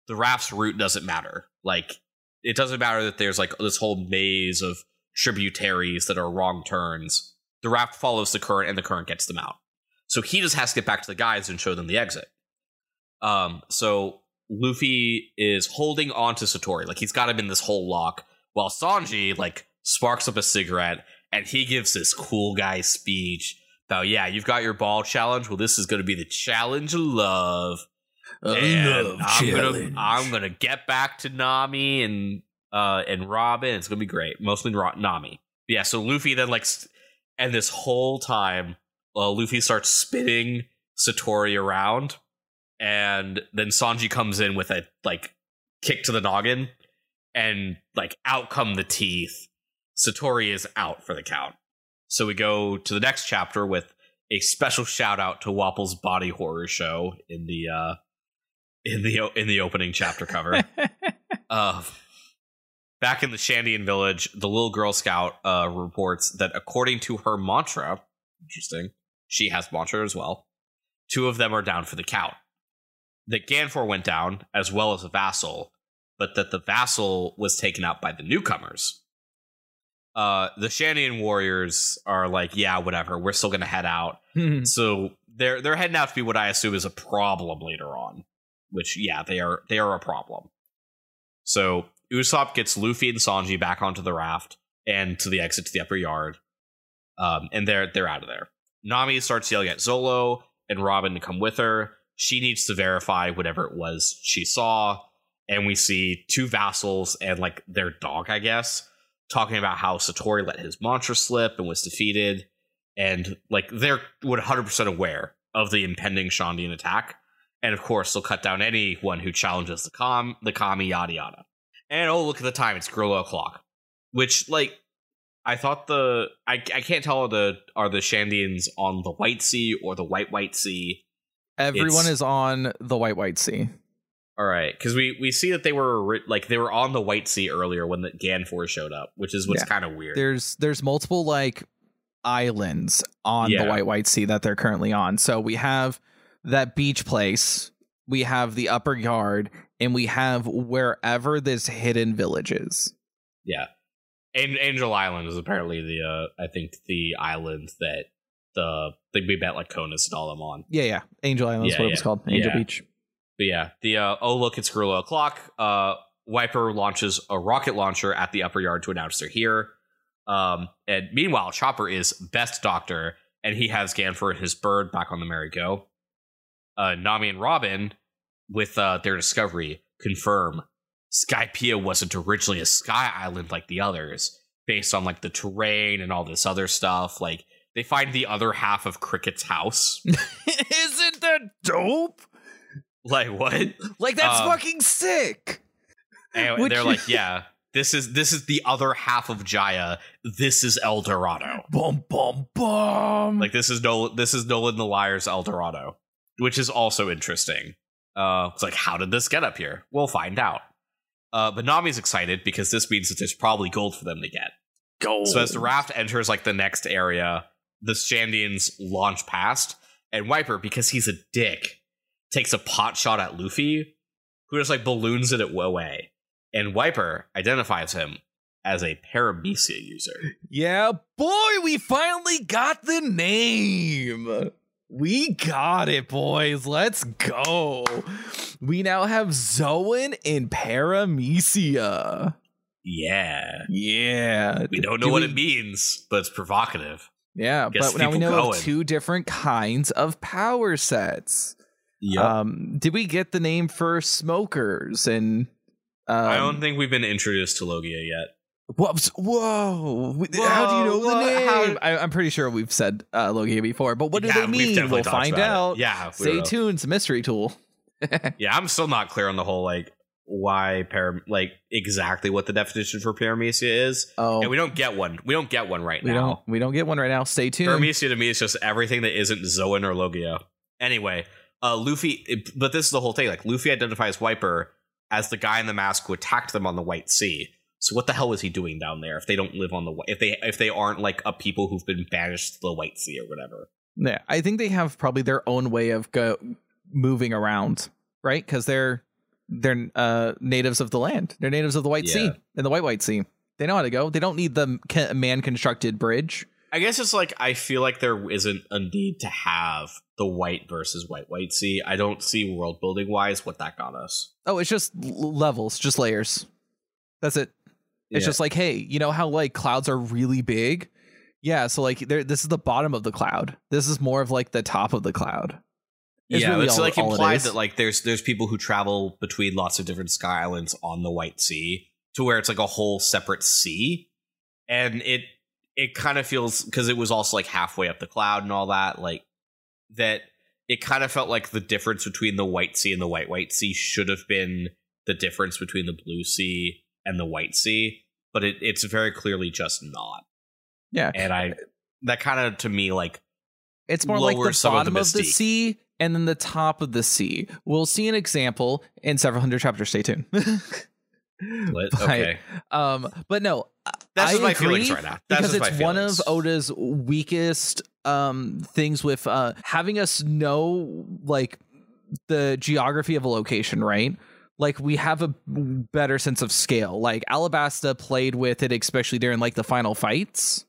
the raft's route doesn't matter. Like it doesn't matter that there's like this whole maze of tributaries that are wrong turns. The raft follows the current, and the current gets them out. So he just has to get back to the guys and show them the exit. Um, so Luffy is holding on to Satori, like he's got him in this whole lock, while Sanji like sparks up a cigarette and he gives this cool guy speech about, yeah, you've got your ball challenge. Well, this is going to be the challenge of love. And I'm gonna I'm gonna get back to Nami and uh and Robin. It's gonna be great. Mostly Nami. Yeah. So Luffy then like, and this whole time, uh, Luffy starts spinning Satori around, and then Sanji comes in with a like kick to the noggin, and like out come the teeth. Satori is out for the count. So we go to the next chapter with a special shout out to Wapol's body horror show in the uh in the in the opening chapter cover. uh back in the Shandian village, the little girl scout uh reports that according to her mantra, interesting, she has mantra as well. Two of them are down for the count. That Ganfor went down as well as a vassal, but that the vassal was taken out by the newcomers uh the Shandian warriors are like, yeah, whatever, we're still gonna head out. so they're they're heading out to be what I assume is a problem later on. Which yeah, they are they are a problem. So Usopp gets Luffy and Sanji back onto the raft and to the exit to the upper yard. Um, and they're they're out of there. Nami starts yelling at Zolo and Robin to come with her. She needs to verify whatever it was she saw, and we see two vassals and like their dog, I guess, talking about how Satori let his mantra slip and was defeated, and like they're 100% aware of the impending Shandian attack, and of course they'll cut down anyone who challenges the com the kami yada yada. And oh look at the time, it's Gorilla o'clock, which like I thought the I I can't tell are the are the Shandians on the White Sea or the White White Sea. Everyone It's- is on the White White Sea. All right, because we we see that they were like they were on the White Sea earlier when the Ganfor showed up, which is what's Yeah. kind of weird. There's there's multiple like islands on Yeah. the White White Sea that they're currently on. So we have that beach place, we have the upper yard, and we have wherever this hidden village is. Yeah. An- Angel Island is apparently the uh I think the island that the the we bet like Conis and all them on. Yeah, yeah. Angel Island is Yeah, what it was called. Angel Yeah. Beach. But yeah, the uh oh look it's Gorilla o'clock. Uh Wiper launches a rocket launcher at the upper yard to announce they're here. Um and meanwhile Chopper is best doctor and he has Ganfor and his bird back on the merry-go. Uh Nami and Robin with uh their discovery confirm Skypiea wasn't originally a sky island like the others. based on like the terrain and all this other stuff. Like they find the other half of Cricket's house. Isn't that dope? Like what? Like that's Um, fucking sick. And Would they're you- like, yeah, this is this is the other half of Jaya. This is El Dorado. Bum bum bum. Like this is Noland. This is Noland the Liar's El Dorado, which is also interesting. Uh, it's like, how did this get up here? We'll find out. Uh, but Nami's excited because this means that there's probably gold for them to get. gold. So as the raft enters like the next area, the Shandians launch past, and Wiper, because he's a dick, takes a pot shot at Luffy, who just like balloons it away. And Wiper identifies him as a Paramecia user. Yeah, boy, we finally got the name. We got it, boys. Let's go. We now have Zoan and Paramecia. Yeah. Yeah. We don't know Do what we- it means, but it's provocative. Yeah, Gets but now we know of going. two different kinds of power sets. Um, did we get the name for smokers and um, I don't think we've been introduced to Logia yet. Whoops! Whoa! We- How do you know Whoa, the name? How- I, I'm pretty sure we've said uh, Logia before, but what do Yeah, they we've mean? We'll find about it. out. Yeah, we Stay will. tuned. It's a mystery tool. Yeah, I'm still not clear on the whole like why param like exactly what the definition for paramecia is. Oh, And we don't get one. We don't get one right we now. don't. We don't get one right now. Stay tuned. Paramecia to me is just everything that isn't Zoan or Logia. Anyway, uh Luffy it- but this is the whole thing. Like Luffy identifies Wiper as the guy in the mask who attacked them on the White Sea. So what the hell is he doing down there if they don't live on the if they if they aren't like a people who've been banished to the White Sea or whatever? Yeah, I think they have probably their own way of go moving around, right? Because they're they're uh, natives of the land. They're natives of the White Sea Yeah. and the White White Sea. They know how to go. They don't need the man constructed bridge. I guess it's like I feel like there isn't a need to have the white versus white white sea. I don't see world building wise what that got us. Oh, it's just l- levels, just layers. That's it. It's Yeah. just like, hey, you know how like clouds are really big? Yeah, so like there this is the bottom of the cloud. This is more of like the top of the cloud. It's yeah, really it's all- like it implied is. that like there's there's people who travel between lots of different sky islands on the White Sea to where it's like a whole separate sea, and it it kind of feels because it was also like halfway up the cloud and all that like that it kind of felt like the difference between the White Sea and the White White Sea should have been the difference between the Blue Sea and the White Sea, but it, it's very clearly just not. Yeah. And I that kind of to me like It's more like the some of the bottom of the, sea and then the top of the sea. We'll see an example in several hundred chapters. Stay tuned. But, Okay, Um, but no, that's I my feelings right now. That's because it's one of. Oda's weakest um things with uh having us know like the geography of a location, right? Like we have a better sense of scale. Like Alabasta played with it, especially during like the final fights.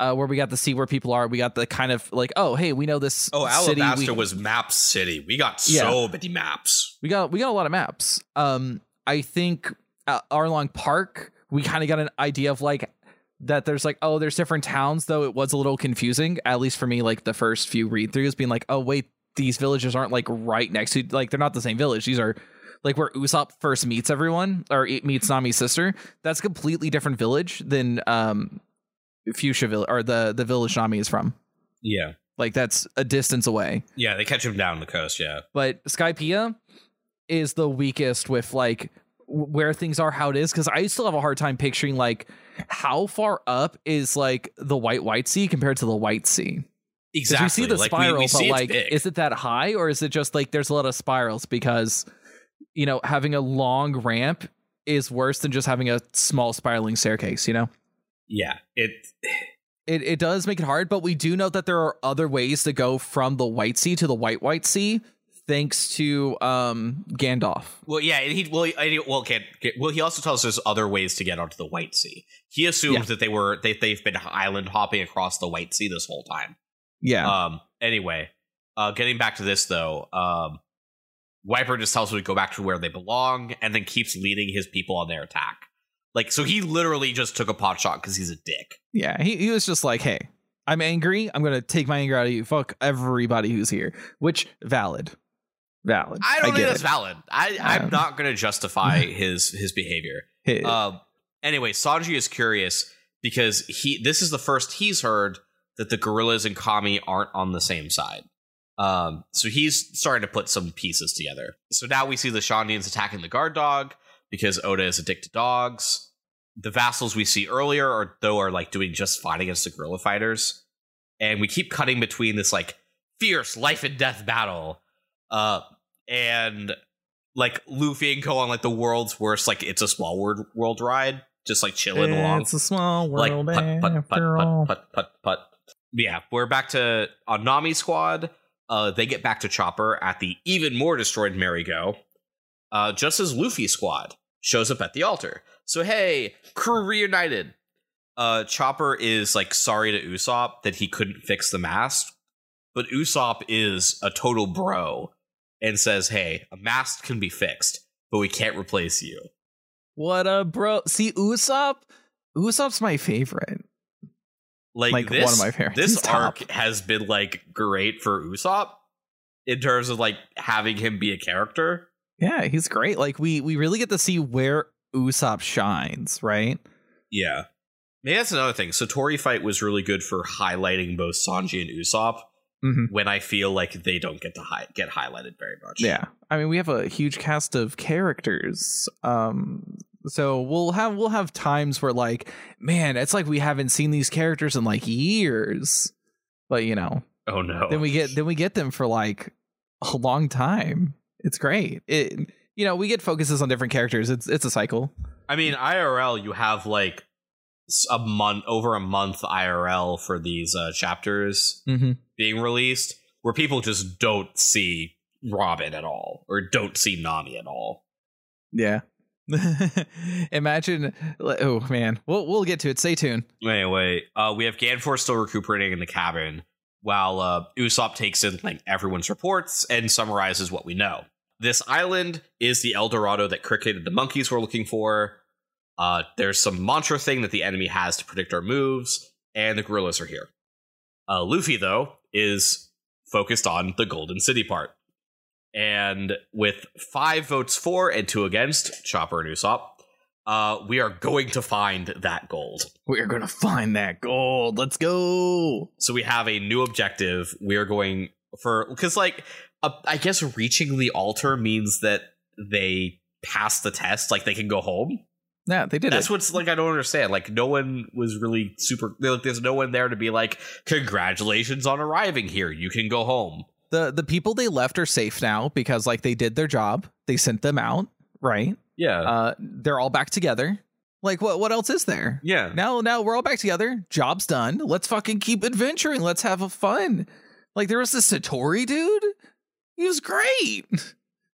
Uh, where we got to see where people are, we got the kind of like, oh, hey, we know this. Oh, city. Alabasta we, was Map City. We got so many maps. we got we got a lot of maps. Um, I think Arlong Park, we kind of got an idea of like that. There's like, oh, there's different towns, though it was a little confusing, at least for me. Like the first few read throughs, being like, oh wait, these villages aren't like right next to like they're not the same village. These are like where Usopp first meets everyone or it meets Nami's sister. That's a completely different village than um Fuchsia village or the the village Nami is from. Yeah, Like that's a distance away. yeah. They catch him down the coast. Yeah, but Skypiea is the weakest with like where things are how it is because I still have a hard time picturing like how far up is like the white white sea compared to the white sea exactly. we see the Like, spiral, we see but like is it that high or is it just like there's a lot of spirals because you know having a long ramp is worse than just having a small spiraling staircase, you know? yeah, it. It, it does make it hard, but we do know that there are other ways to go from the White Sea to the White White Sea, thanks to um Gandalf. Well, yeah. and He well, he, well, can well. He also tells us there's other ways to get onto the White Sea. He assumes Yeah. that they were they they've been island hopping across the White Sea this whole time. Yeah. Um. Anyway, uh, getting back to this though, um, Wiper just tells them to go back to where they belong, and then keeps leading his people on their attack. Like, so he literally just took a pot shot because he's a dick. Yeah, he, he was just like, hey, I'm angry. I'm going to take my anger out of you. Fuck everybody who's here. Which, valid. Valid. I don't think get that's it. valid. I, Um, I'm not going to justify his his behavior. Um. Anyway, Sanji is curious because he this is the first he's heard that the guerrillas and Kami aren't on the same side. Um, so he's starting to put some pieces together. So now we see the Shandians attacking the guard dog because Oda is addicted to dogs. The vassals we see earlier are though are like doing just fine against the guerrilla fighters, and we keep cutting between this like fierce life and death battle, uh, and like Luffy and Co on like the world's worst like it's a small world world ride, just like chilling along It's a small like world put put put all. put put put put. Yeah, we're back to on Nami squad. Uh, they get back to Chopper at the even more destroyed Merry Go. Uh, just as Luffy squad shows up at the altar. So hey, crew reunited. Uh, Chopper is like sorry to Usopp that he couldn't fix the mast, but Usopp is a total bro and says, "Hey, a mast can be fixed, but we can't replace you." What a bro! See, Usopp. Usopp's my favorite. like, Like, this, one of my favorites. This arc has been like great for Usopp in terms of like having him be a character. Yeah, he's great. Like we we really get to see where Usopp shines, right? Yeah, maybe that's another thing. Satori fight was really good for highlighting both Sanji and Usopp Mm-hmm. when I feel like they don't get to hi- get highlighted very much. Yeah. I mean, we have a huge cast of characters. Um so we'll have we'll have times where like, man, it's like we haven't seen these characters in like years. But you know, Oh no. then we get then we get them for like a long time. It's great. It you know, we get focuses on different characters. It's it's a cycle. I mean, IRL, you have like a month over a month IRL for these uh, chapters Mm-hmm. being released where people just don't see Robin at all or don't see Nami at all. Yeah. Imagine oh man. We'll we'll get to it. Stay tuned. Anyway, uh, we have Ganfor still recuperating in the cabin while uh, Usopp takes in like everyone's reports and summarizes what we know. This island is the El Dorado that Cricket and the monkeys were looking for. Uh, there's some mantra thing that the enemy has to predict our moves, and the guerrillas are here. Uh, Luffy, though, is focused on the Golden City part. And with five votes for and two against, Chopper and Usopp, uh, we are going to find that gold. We're gonna find that gold. Let's go. So we have a new objective. We are going for because like uh, I guess reaching the altar means that they pass the test, like they can go home. Yeah, they did That's it. what's like I don't understand. Like no one was really super. Like, there's no one there to be like, congratulations on arriving here. You can go home. the the people they left are safe now because like they did their job. They sent them out, right? Yeah, Uh they're all back together. Like what what else is there? yeah. Now now we're all back together. Job's done. Let's fucking keep adventuring. Let's have a fun. Like there was this Satori dude. He was great.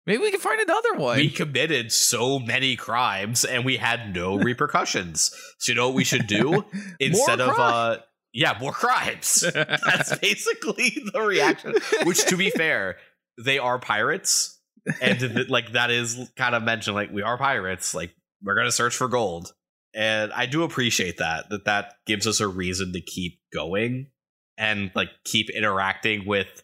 Maybe we can find another one. We committed so many crimes and we had no repercussions. So you know what we should do instead of uh yeah, more crimes. That's basically the reaction. Which, to be fair, they are pirates, and th- like that is kind of mentioned. Like we are pirates. Like we're gonna search for gold, and I do appreciate that. That that gives us a reason to keep going and like keep interacting with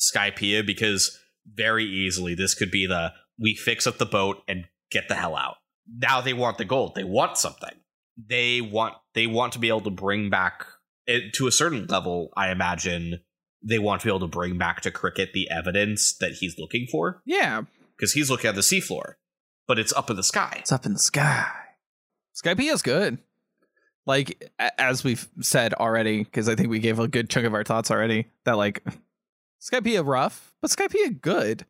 Skypiea because very easily this could be the we fix up the boat and get the hell out. Now they want the gold. They want something. They want they want to be able to bring back it, to a certain level. I imagine they want to be able to bring back to Cricket the evidence that he's looking for yeah, because he's looking at the seafloor, but it's up in the sky. it's up in the sky. Skypiea's good. Like as we've said already, because I think we gave a good chunk of our thoughts already. That like Skypiea rough, but Skypiea good.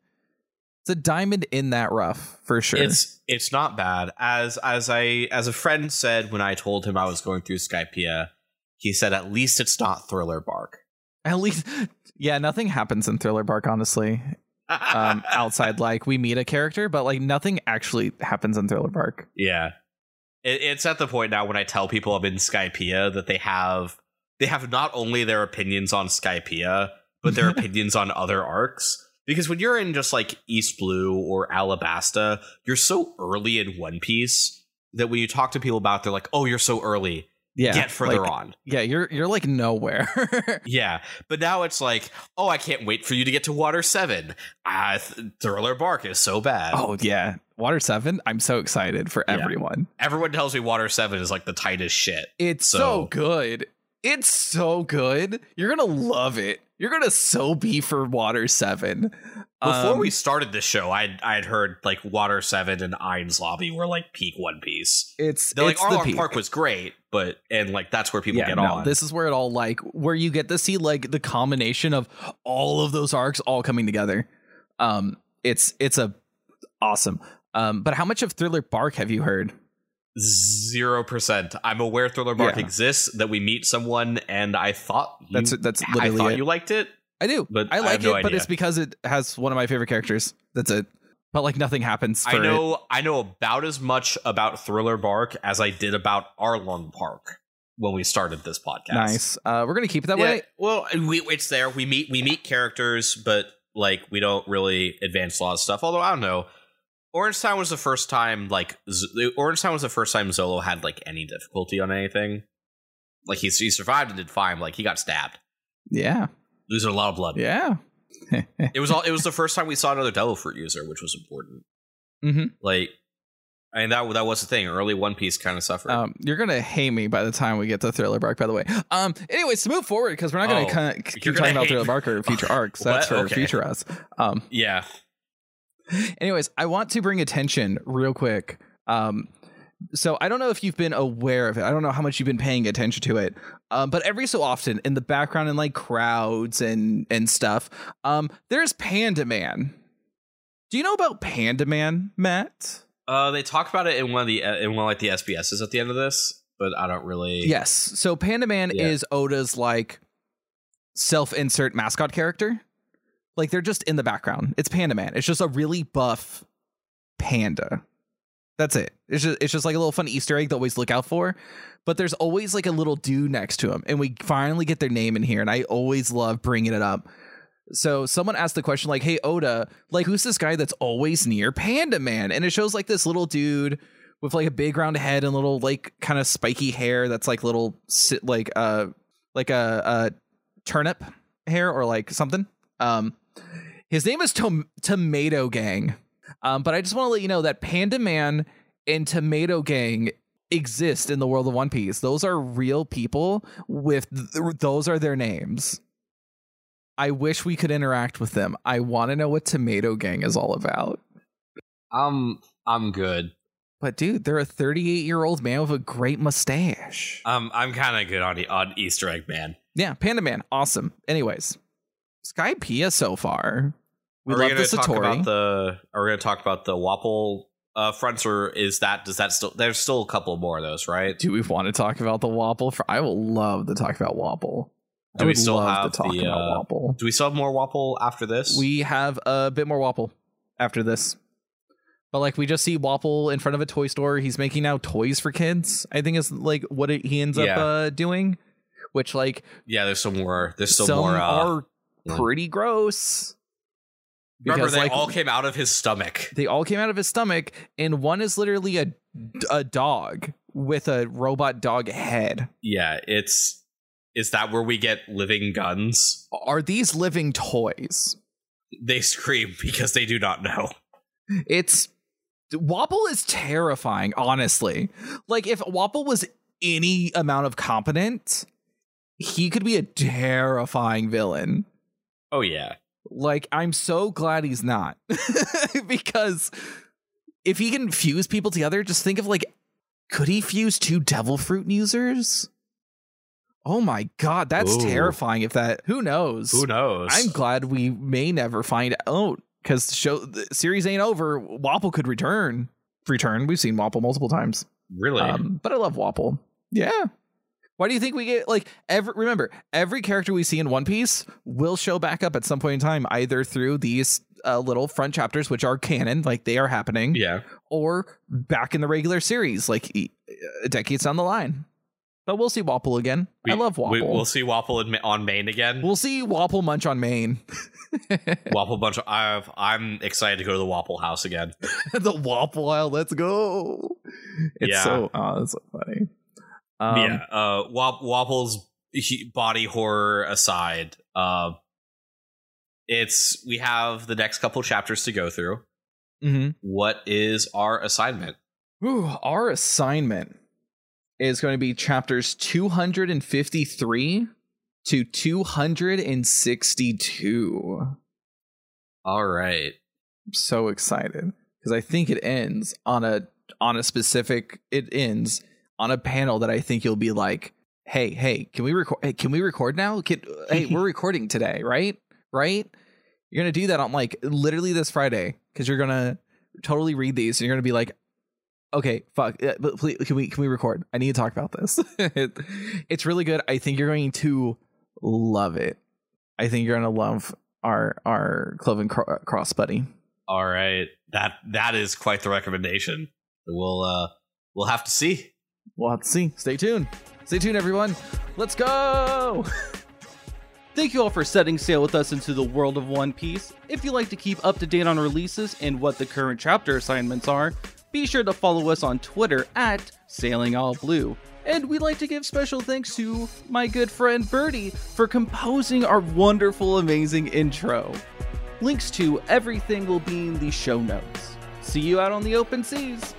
It's a diamond in that rough for sure. It's it's not bad. As as I as a friend said when I told him I was going through Skypiea, he said at least it's not Thriller Bark. At least, yeah, nothing happens in Thriller Bark, honestly. Um, outside, like we meet a character, but like nothing actually happens in Thriller Bark. Yeah. It, it's at the point now when I tell people I'm in Skypiea that they have they have not only their opinions on Skypiea, but their opinions on other arcs. Because when you're in just like East Blue or Alabasta, you're so early in One Piece that when you talk to people about it, they're like, Oh, you're so early. Yeah, Get further like, on. Yeah, you're you're like nowhere. Yeah. But now it's like, oh, I can't wait for you to get to Water 7. Ah, th- Thriller Bark is so bad. oh yeah, Water 7, I'm so excited for Yeah. everyone. Everyone tells me Water Seven is like the tightest shit. It's so, So- good. It's so good. You're to love it. You're going to so be for Water 7. Before Um, we started the show, I I had heard like Water Seven and Enies Lobby were like peak One Piece. it's They're like it's the Arlong. Park was great, but and like that's where people yeah, get no, on. this is where it all like where you get to see like the combination of all of those arcs all coming together. Um, it's it's a awesome. Um, but how much of Thriller Bark have you heard? Zero percent. I'm aware Thriller Bark Yeah. exists. That we meet someone, and I thought you, That's that's I literally thought it. you liked it. I do, but I I like have no it, but idea. it's because it has one of my favorite characters. That's it. But like nothing happens. For I it. know I know about as much about Thriller Bark as I did about Arlong Park when we started this podcast. Nice. Uh, we're gonna keep it that Yeah, way. well, we, it's there. We meet we meet characters, but like we don't really advance a lot of stuff. Although I don't know, Orange Town was the first time like Z- Orange Town was the first time Zolo had like any difficulty on anything. Like he he survived and did fine. Like he got stabbed, Yeah. losing a lot of blood. Yeah. It was all. It was the first time we saw another Devil Fruit user, which was important. hmm Like, I mean that that was the thing. Early One Piece kind of suffered. Um, you're gonna hate me by the time we get to Thriller Bark. By the way. Um. Anyways, to move forward because we're not gonna Oh, kind of keep talking about Thriller. Bark or future arcs. That's for Okay. future us. Um. yeah, Anyways, I want to bring attention real quick. Um, so I don't know if you've been aware of it. I don't know how much you've been paying attention to it. Um, but every so often in the background in like crowds and and stuff, um, there's Panda Man. Do you know about Panda Man, Matt? uh, they talk about it in one of the uh, in one of like the SBSs at the end of this, but I don't really. Yes. So Panda Man Yeah. is Oda's like self-insert mascot character. Like they're just in the background. It's Panda Man. It's just a really buff panda. That's it. It's just it's just like a little fun Easter egg to always look out for. But there's always like a little dude next to him, and we finally get their name in here, and I always love bringing it up. So someone asked the question like, "Hey Oda, like who's this guy that's always near Panda Man?" And it shows like this little dude with like a big round head and little like kind of spiky hair that's like little like uh like a, a turnip hair or like something. Um, his name is Tom- Tomato Gang. Um, but I just want to let you know that Panda Man and Tomato Gang exist in the world of One Piece. Those are real people with th- those are their names. I wish we could interact with them. I want to know what Tomato Gang is all about. I'm I'm good. But dude, they're a 38 year old man with a great mustache. Um, I'm kind of good on on Easter egg man. Yeah, Panda Man, awesome. Anyways, Skypiea so far. We are we love the gonna talk Satori. about the? Are we gonna talk about the Wapol uh, fronts, or is that does that still? There's still a couple more of those, right? Do we want to talk about the Wapol? For I will love to talk about Wapol. I Do we would still have to talk the, about uh, Wapol. Do we still have more Wapol after this? We have a bit more Wapol after this. But like we just see Wapol in front of a toy store. He's making now toys for kids. I think is like what it, he ends up uh, doing, which like yeah, there's some more. There's still some more. Uh, are yeah. pretty gross. remember, because, they like- all came out of his stomach. They all came out of his stomach, and one is literally a a dog with a robot dog head. Yeah, it's. Is that where we get living guns? Are these living toys? They scream because they do not know. It's Wapol is terrifying, honestly. Like if Wapol was any amount of competent, he could be a terrifying villain. Oh yeah, Like I'm so glad he's not. because if he can fuse people together, just think of like could he fuse two devil fruit users? Oh my god, that's Ooh. terrifying if that who knows? who knows? I'm glad we may never find out because show the series ain't over. Wapol could return. Return. We've seen Wapol multiple times. really. Um, but I love Wapol. Yeah. Why do you think we get like every? Remember, every character we see in One Piece will show back up at some point in time, either through these uh, little front chapters, which are canon, like they are happening, yeah, or back in the regular series, like uh, decades down the line. But we'll see Wapol again. I love Wapol. We, will see Wapol on Maine again. we'll see Wapol munch on Maine. Wapol Munch. I've, I'm excited to go to the Wapol house again. the Wapol Isle. Let's go. It's Yeah. so oh, that's so funny. Um, yeah, uh, body horror aside, uh, it's we have the next couple chapters to go through. Mm-hmm. what is our assignment? Ooh, our assignment is going to be chapters 253 to 262. All right. I'm so excited because I think it ends on a on a specific it ends on a panel that I think you'll be like, "Hey, hey, can we record hey, can we record now? Can, hey, we're recording today, right? Right? You're going to do that on like literally this Friday cuz you're going to totally read these and you're going to be like, okay, fuck, uh, but please, can we can we record? I need to talk about this. it, it's really good. I think you're going to love it. I think you're going to love our our Cloven Cro- Cross buddy. All right. That that is quite the recommendation. We'll uh we'll have to see. We'll have to see. Stay tuned. Stay tuned, everyone. Let's go. Thank you all for setting sail with us into the world of One Piece. If you'd like to keep up to date on releases and what the current chapter assignments are, be sure to follow us on Twitter at Sailing All Blue. And we'd like to give special thanks to my good friend Bertie for composing our wonderful, amazing intro. Links to everything will be in the show notes. See you out on the open seas.